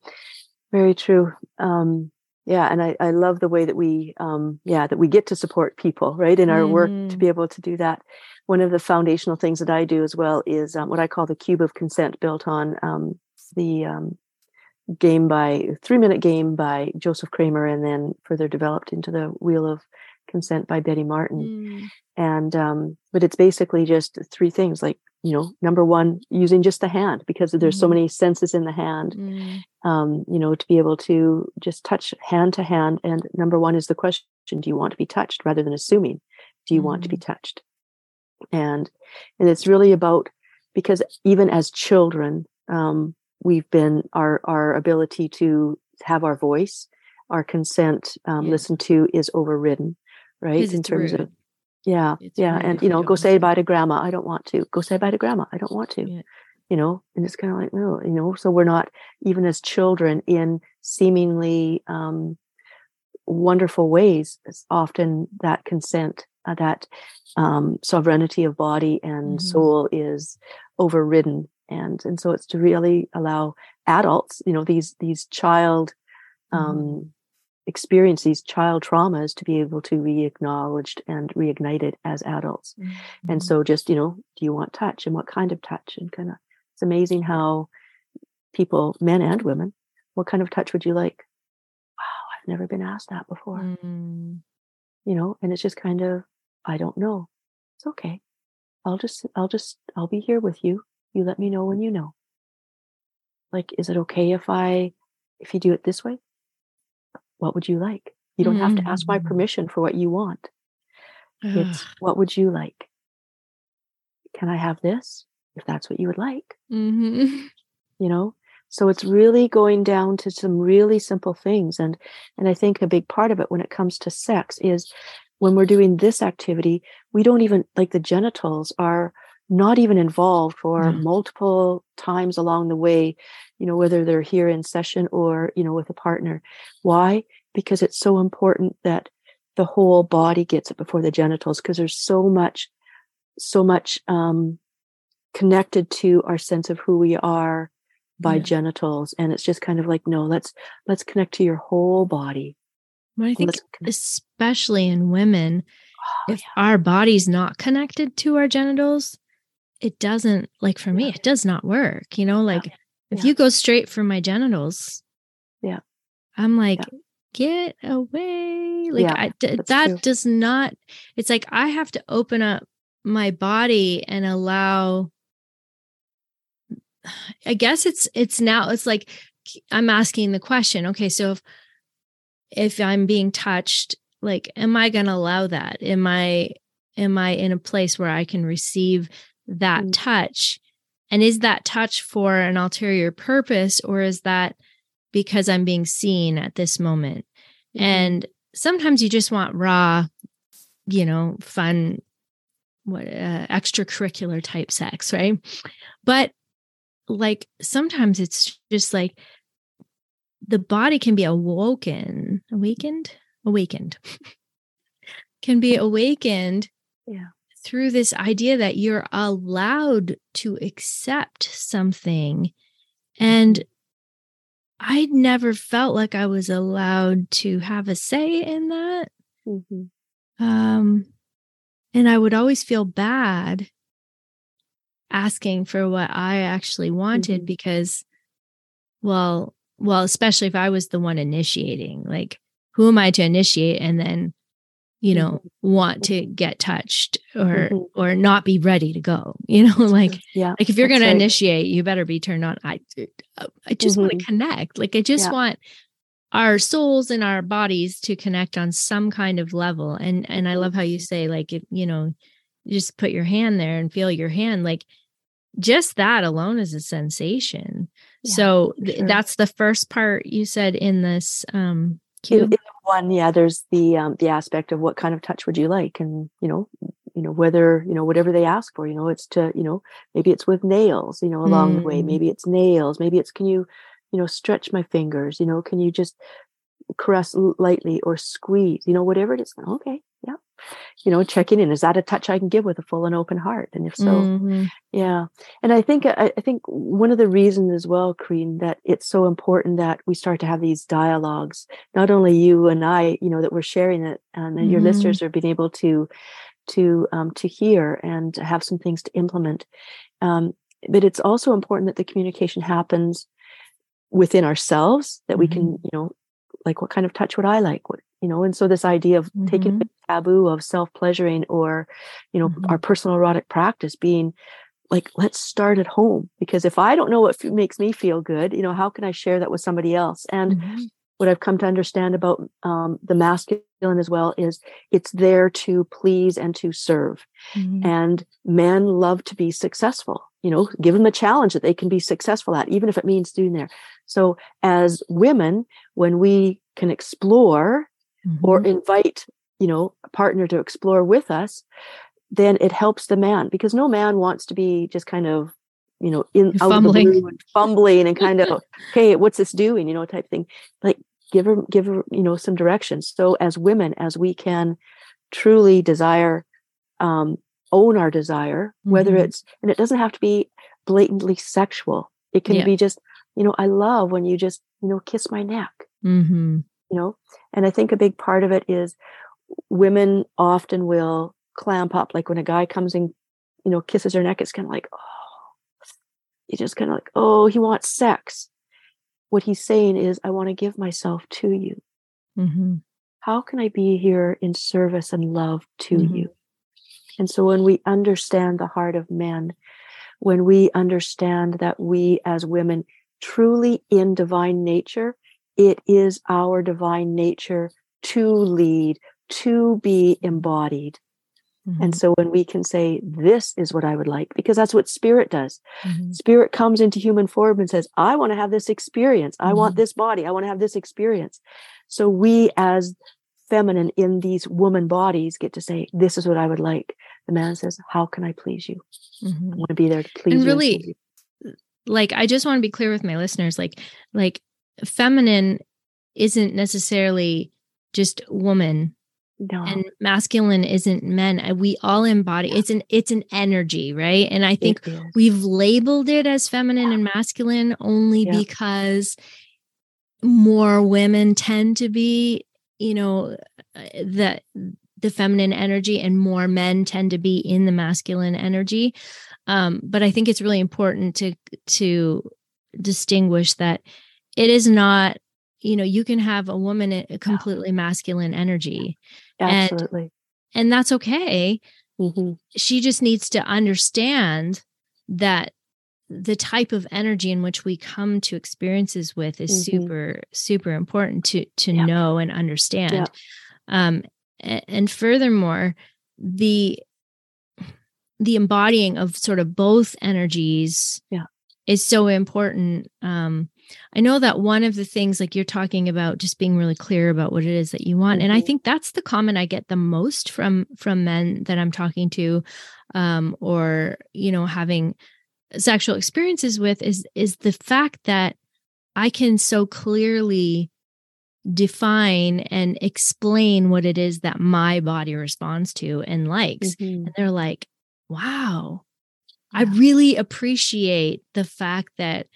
Very true. Um, yeah. And I, I love the way that we, um, yeah, that we get to support people, right, in our mm. work to mm-hmm. be able to do that. One of the foundational things that I do as well is um, what I call the cube of consent built on um, the um, game by three minute game by Joseph Kramer and then further developed into the Wheel of Consent by Betty Martin. Mm. And um, but it's basically just three things like you know number one using just the hand because there's mm. so many senses in the hand mm. um, you know to be able to just touch hand to hand and number one is the question do you want to be touched rather than assuming do you want to be mm. touched and and it's really about because even as children um, we've been our our ability to have our voice our consent um, listened to is overridden right in terms rude. of yeah it's yeah and you know go say bye to grandma i don't want to go say bye to grandma i don't want to yeah. you know and it's kind of like no you know so we're not even as children in seemingly um, wonderful ways It's often that consent uh, that um, sovereignty of body and mm-hmm. soul is overridden and and so it's to really allow adults you know these these child um mm-hmm. experience these child traumas to be able to be acknowledged and reignited as adults mm-hmm. and so just you know do you want touch and what kind of touch and kind of it's amazing how people men and women what kind of touch would you like wow i've never been asked that before mm-hmm. you know and it's just kind of i don't know it's okay i'll just i'll just i'll be here with you you let me know when you know. Like, is it okay if I, if you do it this way? What would you like? You don't mm-hmm. have to ask my mm. permission for what you want. It's what would you like? Can I have this? If that's what you would like. Mm-hmm. <laughs> You know? So it's really going down to some really simple things. And and I think a big part of it when it comes to sex is when we're doing this activity, we don't even like the genitals are not even involved for mm. multiple times along the way you know whether they're here in session or you know with a partner why because it's so important that the whole body gets it before the genitals because there's so much so much um connected to our sense of who we are by yeah. genitals and it's just kind of like no let's let's connect to your whole body well, i think especially in women oh, if yeah. our body's not connected to our genitals it doesn't like for me it does not work you know like yeah. if yeah. you go straight for my genitals yeah i'm like yeah. get away like I, d- that true. does not it's like i have to open up my body and allow i guess it's it's now it's like i'm asking the question okay so if if i'm being touched like am i going to allow that am i am i in a place where i can receive that mm. touch? And is that touch for an ulterior purpose or is that because I'm being seen at this moment. Mm-hmm. And sometimes you just want raw, you know, fun, what uh, extracurricular type sex, right? But like sometimes it's just like the body can be awoken, awakened, awakened, <laughs> can be awakened yeah. Through this idea that you're allowed to accept something. And I'd never felt like I was allowed to have a say in that. Mm-hmm. Um, and I would always feel bad asking for what I actually wanted mm-hmm. because, well, well, especially if I was the one initiating, like, who am I to initiate and then, you know, mm-hmm. want to get touched or mm-hmm. or not be ready to go? <laughs> You know, like, yeah, like if you're going right. to initiate, you better be turned on. I, I just want to mm-hmm. connect. Like, I just yeah. want our souls and our bodies to connect on some kind of level. And and I love how you say, like, if, you know, just put your hand there and feel your hand, like just that alone is a sensation. Yeah, so th- sure. that's the first part you said in this um cue. One, yeah, there's the um the aspect of what kind of touch would you like, and you know, you know whether you know whatever they ask for. You know, it's to you know maybe it's with nails. You know, along mm. the way, mm. maybe it's nails. Maybe it's can you you know stretch my fingers. You know, can you just caress lightly or squeeze? You know, whatever it is. Okay, you know checking in is that a touch i can give with a full and open heart and if so mm-hmm. yeah and i think I, I, think one of the reasons as well Corinne, that it's so important that we start to have these dialogues not only you and i you know that we're sharing it and, mm-hmm. your listeners are being able to to um, to hear and have some things to implement um, but it's also important that the communication happens within ourselves that mm-hmm. we can you know like what kind of touch would i like what you know and so this idea of mm-hmm. taking the taboo of self-pleasuring or you know mm-hmm. our personal erotic practice being like let's start at home because if i don't know what f- makes me feel good you know how can i share that with somebody else and mm-hmm. what i've come to understand about um, the masculine as well is it's there to please and to serve mm-hmm. and men love to be successful you know give them a challenge that they can be successful at even if it means doing there so as women when we can explore mm-hmm. or invite you know a partner to explore with us then it helps the man because no man wants to be just kind of you know in fumbling. out and fumbling and kind of <laughs> okay what's this doing you know type thing like give her give her you know some directions so as women as we can truly desire um own our desire mm-hmm. whether it's and it doesn't have to be blatantly sexual it can yeah. be just you know i love when you just you know kiss my neck mm-hmm you know and i think a big part of it is women often will clamp up like when a guy comes and you know kisses her neck it's kind of like oh you just kind of like oh he wants sex what he's saying is i want to give myself to you mm-hmm. how can i be here in service and love to mm-hmm. you and so when we understand the heart of men when we understand that we as women truly in divine nature it is our divine nature to lead, to be embodied. Mm-hmm. And so when we can say, This is what I would like, because that's what spirit does. Mm-hmm. Spirit comes into human form and says, I want to have this experience. I mm-hmm. want this body. I want to have this experience. So we, as feminine in these woman bodies, get to say, This is what I would like. The man says, How can I please you? Mm-hmm. I want to be there to please and you. Really, like, I just want to be clear with my listeners like, like, feminine isn't necessarily just woman no. and masculine isn't men we all embody it's an it's an energy right and i think we've labeled it as feminine yeah. and masculine only yeah. because more women tend to be you know uh, the the feminine energy and more men tend to be in the masculine energy um, but i think it's really important to to distinguish that it is not you know you can have a woman a completely masculine energy absolutely and, and that's okay mm-hmm. she just needs to understand that the type of energy in which we come to experiences with is mm-hmm. super super important to to yeah. know and understand yeah. um and furthermore the the embodying of sort of both energies yeah is so important um I know that one of the things, like you're talking about, just being really clear about what it is that you want, and I mm-hmm. think that's the comment I get the most from from men that I'm talking to, um, or you know, having sexual experiences with is is the fact that I can so clearly define and explain what it is that my body responds to and likes. Mm-hmm. And they're like, wow. I really appreciate the fact that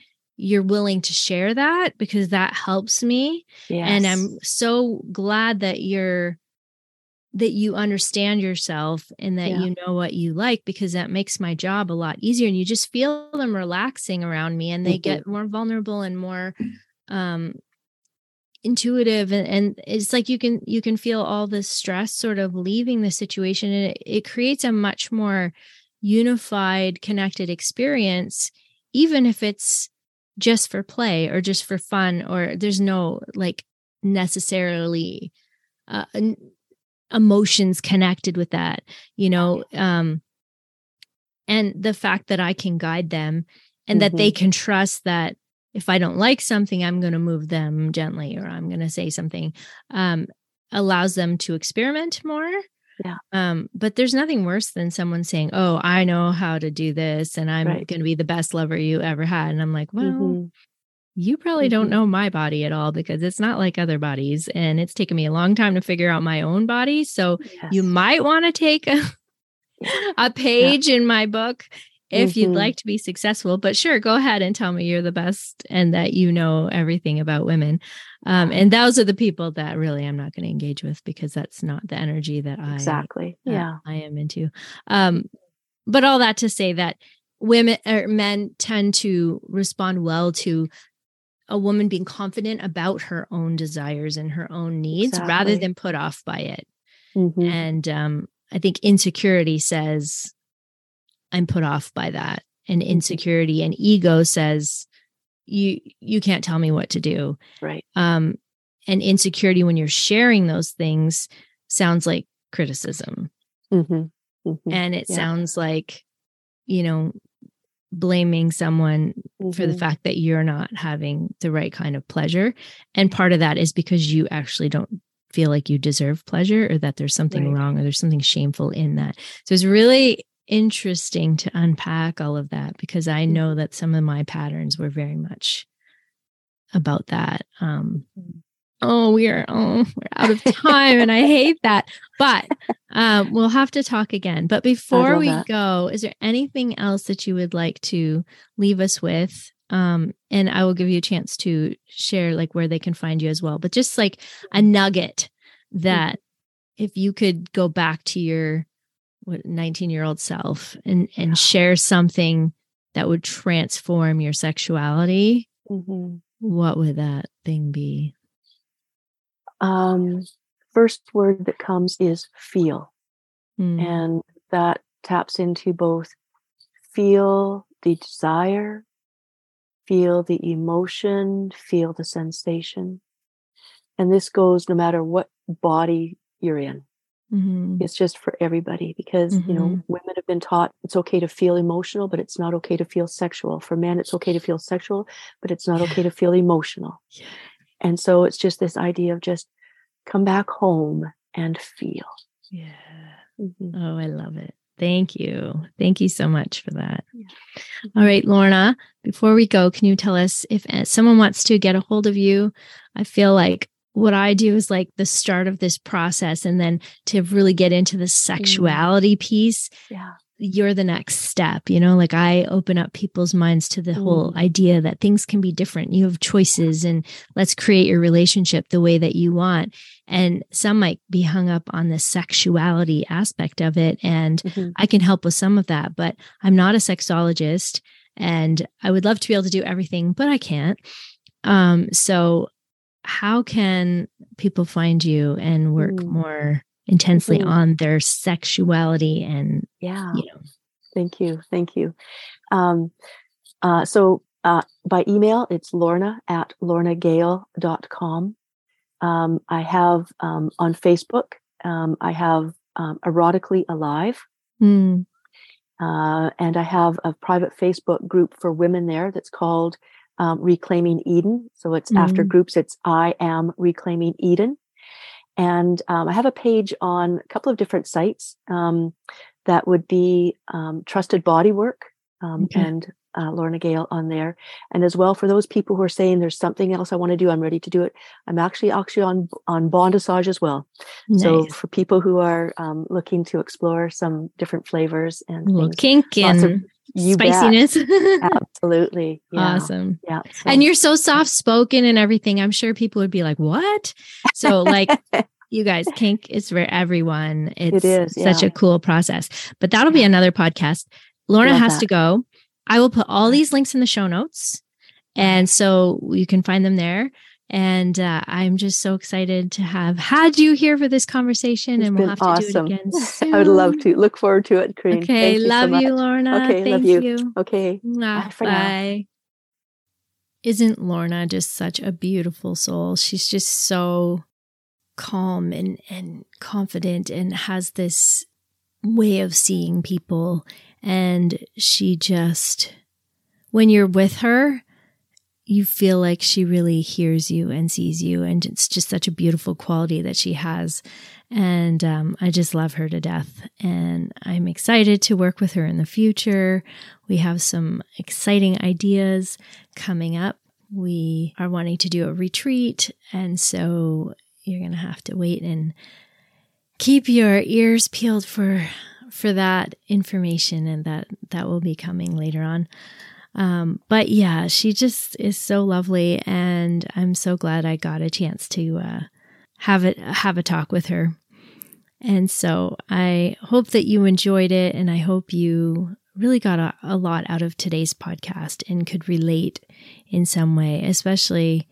you're willing to share that because that helps me. Yes. And I'm so glad that you're that you understand yourself and that yeah. you know what you like because that makes my job a lot easier and you just feel them relaxing around me and they mm-hmm. get more vulnerable and more um intuitive and, and it's like you can you can feel all the stress sort of leaving the situation and it, it creates a much more unified connected experience even if it's just for play or just for fun or there's no like necessarily uh, emotions connected with that you know um and the fact that i can guide them and mm-hmm. that they mm-hmm. can trust that if i don't like something i'm going to move them gently or i'm going to say something um allows them to experiment more yeah um but there's nothing worse than someone saying oh i know how to do this and i'm right. going to be the best lover you ever had and i'm like well mm-hmm you probably mm-hmm. don't know my body at all because it's not like other bodies and it's taken me a long time to figure out my own body so yes. you might want to take a, <laughs> a page yeah. in my book if mm-hmm. you'd like to be successful but sure go ahead and tell me you're the best and that you know everything about women um, and those are the people that really i'm not going to engage with because that's not the energy that i exactly yeah i am into um, but all that to say that women or men tend to respond well to a woman being confident about her own desires and her own needs exactly. rather than put off by it. Mm-hmm. And um, I think insecurity says, I'm put off by that. And mm-hmm. insecurity and ego says, you you can't tell me what to do. Right. Um, and insecurity when you're sharing those things sounds like criticism. Mm-hmm. mm-hmm. And it yeah. sounds like, you know, blaming someone mm-hmm. for the mm-hmm. fact that you're not having the right kind of pleasure. And part of that is because you actually don't feel like you deserve pleasure or that there's something right. wrong or there's something shameful in that. So it's really interesting to unpack all of that because I mm-hmm. know that some of my patterns were very much about that. Um, mm oh we are oh we're out of time and i hate that but um, we'll have to talk again but <laughs> before we that. go is there anything else that you would like to leave us with um, and i will give you a chance to share like where they can find you as well but just like a nugget that mm-hmm. if you could go back to your 19 year old self and and share something that would transform your sexuality mm-hmm. what would that thing be um, first word that comes is feel. Mm. And that taps into both feel the desire, feel the emotion, feel the sensation. And this goes no matter what body you're in. Mm-hmm. It's just for everybody because, mm-hmm. you know, mm-hmm. women have been taught it's okay to feel emotional, but it's not okay to feel sexual. For men, it's okay to feel sexual, but it's not yeah. okay to feel emotional. Yeah. And so it's just this idea of just come back home and feel. Yeah. Mm-hmm. Oh, I love it. Thank you. Thank you so much for that. Yeah. All right, Lorna, before we go, can you tell us if uh, someone wants to get a hold of you? I feel like what I do is like the start of this process and then to really get into the mm. sexuality mm. piece. Yeah you're the next step you know like i open up people's minds to the mm. whole idea that things can be different you have choices and let's create your relationship the way that you want and some might be hung up on the sexuality aspect of it and mm-hmm. i can help with some of that but i'm not a sexologist and i would love to be able to do everything but i can't um so how can people find you and work mm. more intensely mm-hmm. on their sexuality and yeah you know thank you thank you um uh so uh by email it's lorna at lornagale.com um i have um on facebook um i have um, erotically alive mm. uh, and i have a private facebook group for women there that's called um, Reclaiming Eden. So it's mm-hmm. after groups, it's I am Reclaiming Eden. And um, I have a page on a couple of different sites um, that would be um, Trusted Bodywork um, okay. and uh, Lorna Gale on there. And as well for those people who are saying there's something else I want to do, I'm ready to do it. I'm actually actually on on bondage as well. Nice. So for people who are um, looking to explore some different flavors and things, kink and of, spiciness. <laughs> Absolutely. Yeah. Awesome. Yeah. So. And you're so soft spoken and everything. I'm sure people would be like, what? So like <laughs> you guys, kink is for everyone. It's it is, yeah. such a cool process. But that'll be another podcast. Lorna has that. to go. I will put all these links in the show notes. And so you can find them there. And uh, I'm just so excited to have had you here for this conversation. It's and we'll have to awesome. do it again. Soon. <laughs> I would love to. Look forward to it, Corinne. Okay. Thank love you, so you, Lorna. Okay. Thank love you. you. Okay. Bye. Bye. Isn't Lorna just such a beautiful soul? She's just so calm and, and confident and has this way of seeing people. And she just, when you're with her, you feel like she really hears you and sees you. And it's just such a beautiful quality that she has. And um, I just love her to death. And I'm excited to work with her in the future. We have some exciting ideas coming up. We are wanting to do a retreat. And so you're going to have to wait and keep your ears peeled for for that information and that that will be coming later on um, but yeah, she just is so lovely, and I'm so glad I got a chance to uh, have it have a talk with her. And so I hope that you enjoyed it, and I hope you really got a, a lot out of today's podcast and could relate in some way, especially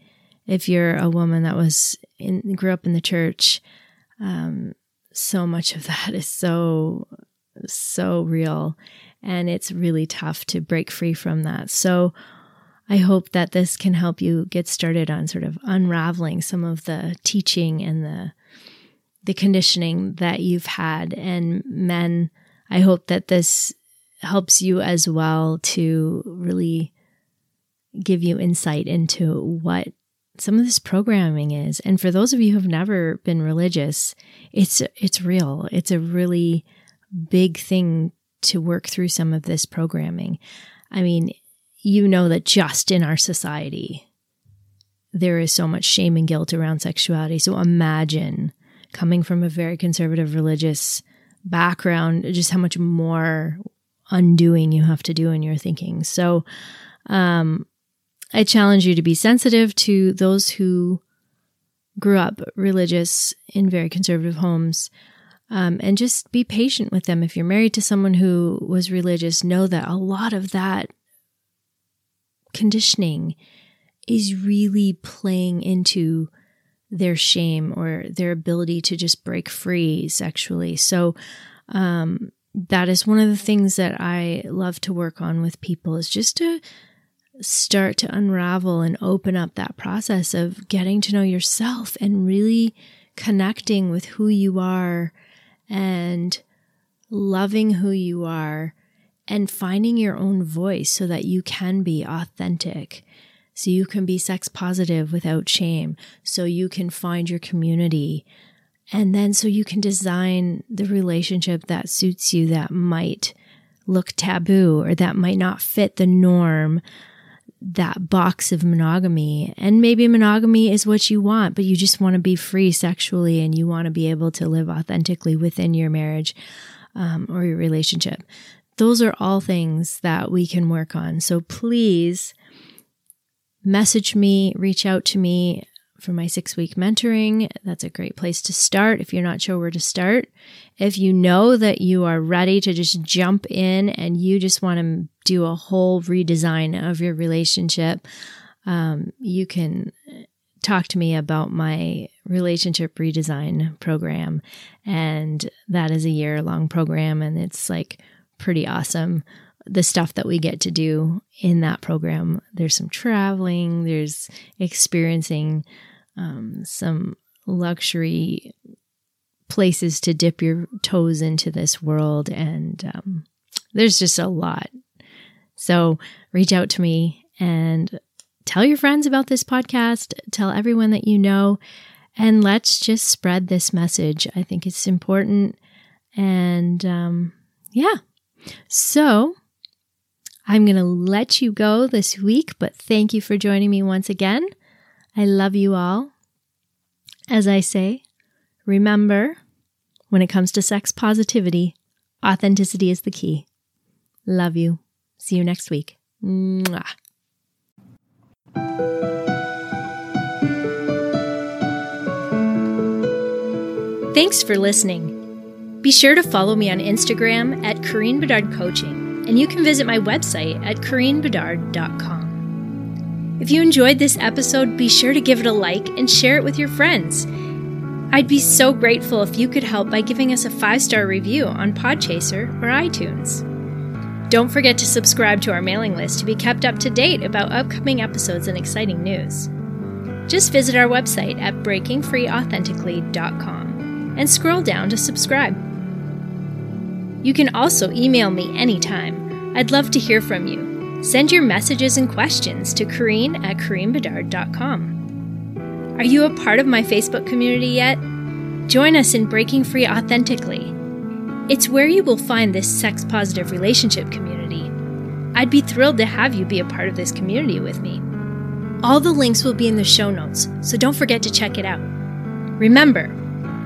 if you're a woman that was in grew up in the church. Um, so much of that is so so real and it's really tough to break free from that. So I hope that this can help you get started on sort of unraveling some of the teaching and the the conditioning that you've had and men I hope that this helps you as well to really give you insight into what some of this programming is. And for those of you who've never been religious, it's it's real. It's a really big thing to work through some of this programming. I mean, you know that just in our society, there is so much shame and guilt around sexuality. So imagine coming from a very conservative religious background, just how much more undoing you have to do in your thinking. So, um, I challenge you to be sensitive to those who grew up religious in very conservative homes um, and just be patient with them. If you're married to someone who was religious, know that a lot of that conditioning is really playing into their shame or their ability to just break free sexually. So, um, that is one of the things that I love to work on with people is just to start to unravel and open up that process of getting to know yourself and really connecting with who you are and loving who you are and finding your own voice so that you can be authentic. So you can be sex positive without shame. So you can find your community. And then so you can design the relationship that suits you that might look taboo or that might not fit the norm that box of monogamy. And maybe monogamy is what you want, but you just want to be free sexually and you want to be able to live authentically within your marriage um, or your relationship. Those are all things that we can work on. So please message me, reach out to me for my six week mentoring. That's a great place to start if you're not sure where to start. If you know that you are ready to just jump in and you just want to do a whole redesign of your relationship, um, you can talk to me about my relationship redesign program. And that is a year long program, and it's like pretty awesome the stuff that we get to do in that program. There's some traveling, there's experiencing um, some luxury places to dip your toes into this world. And um, there's just a lot. So reach out to me and tell your friends about this podcast, tell everyone that you know, and let's just spread this message. I think it's important. And um, yeah. So I'm going to let you go this week, but thank you for joining me once again. I love you all. As I say, remember when it comes to sex positivity, authenticity is the key. Love you. See you next week. Mwah. Thanks for listening. Be sure to follow me on Instagram at Corinne Bedard Coaching, and you can visit my website at CorinneBedard.com. If you enjoyed this episode, be sure to give it a like and share it with your friends. I'd be so grateful if you could help by giving us a five star review on Podchaser or iTunes. Don't forget to subscribe to our mailing list to be kept up to date about upcoming episodes and exciting news. Just visit our website at breakingfreeauthentically.com and scroll down to subscribe. You can also email me anytime. I'd love to hear from you. Send your messages and questions to Corinne at CorinneBedard.com. Are you a part of my Facebook community yet? Join us in Breaking Free Authentically. It's where you will find this sex positive relationship community. I'd be thrilled to have you be a part of this community with me. All the links will be in the show notes, so don't forget to check it out. Remember,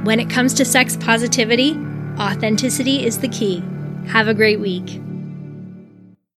when it comes to sex positivity, authenticity is the key. Have a great week.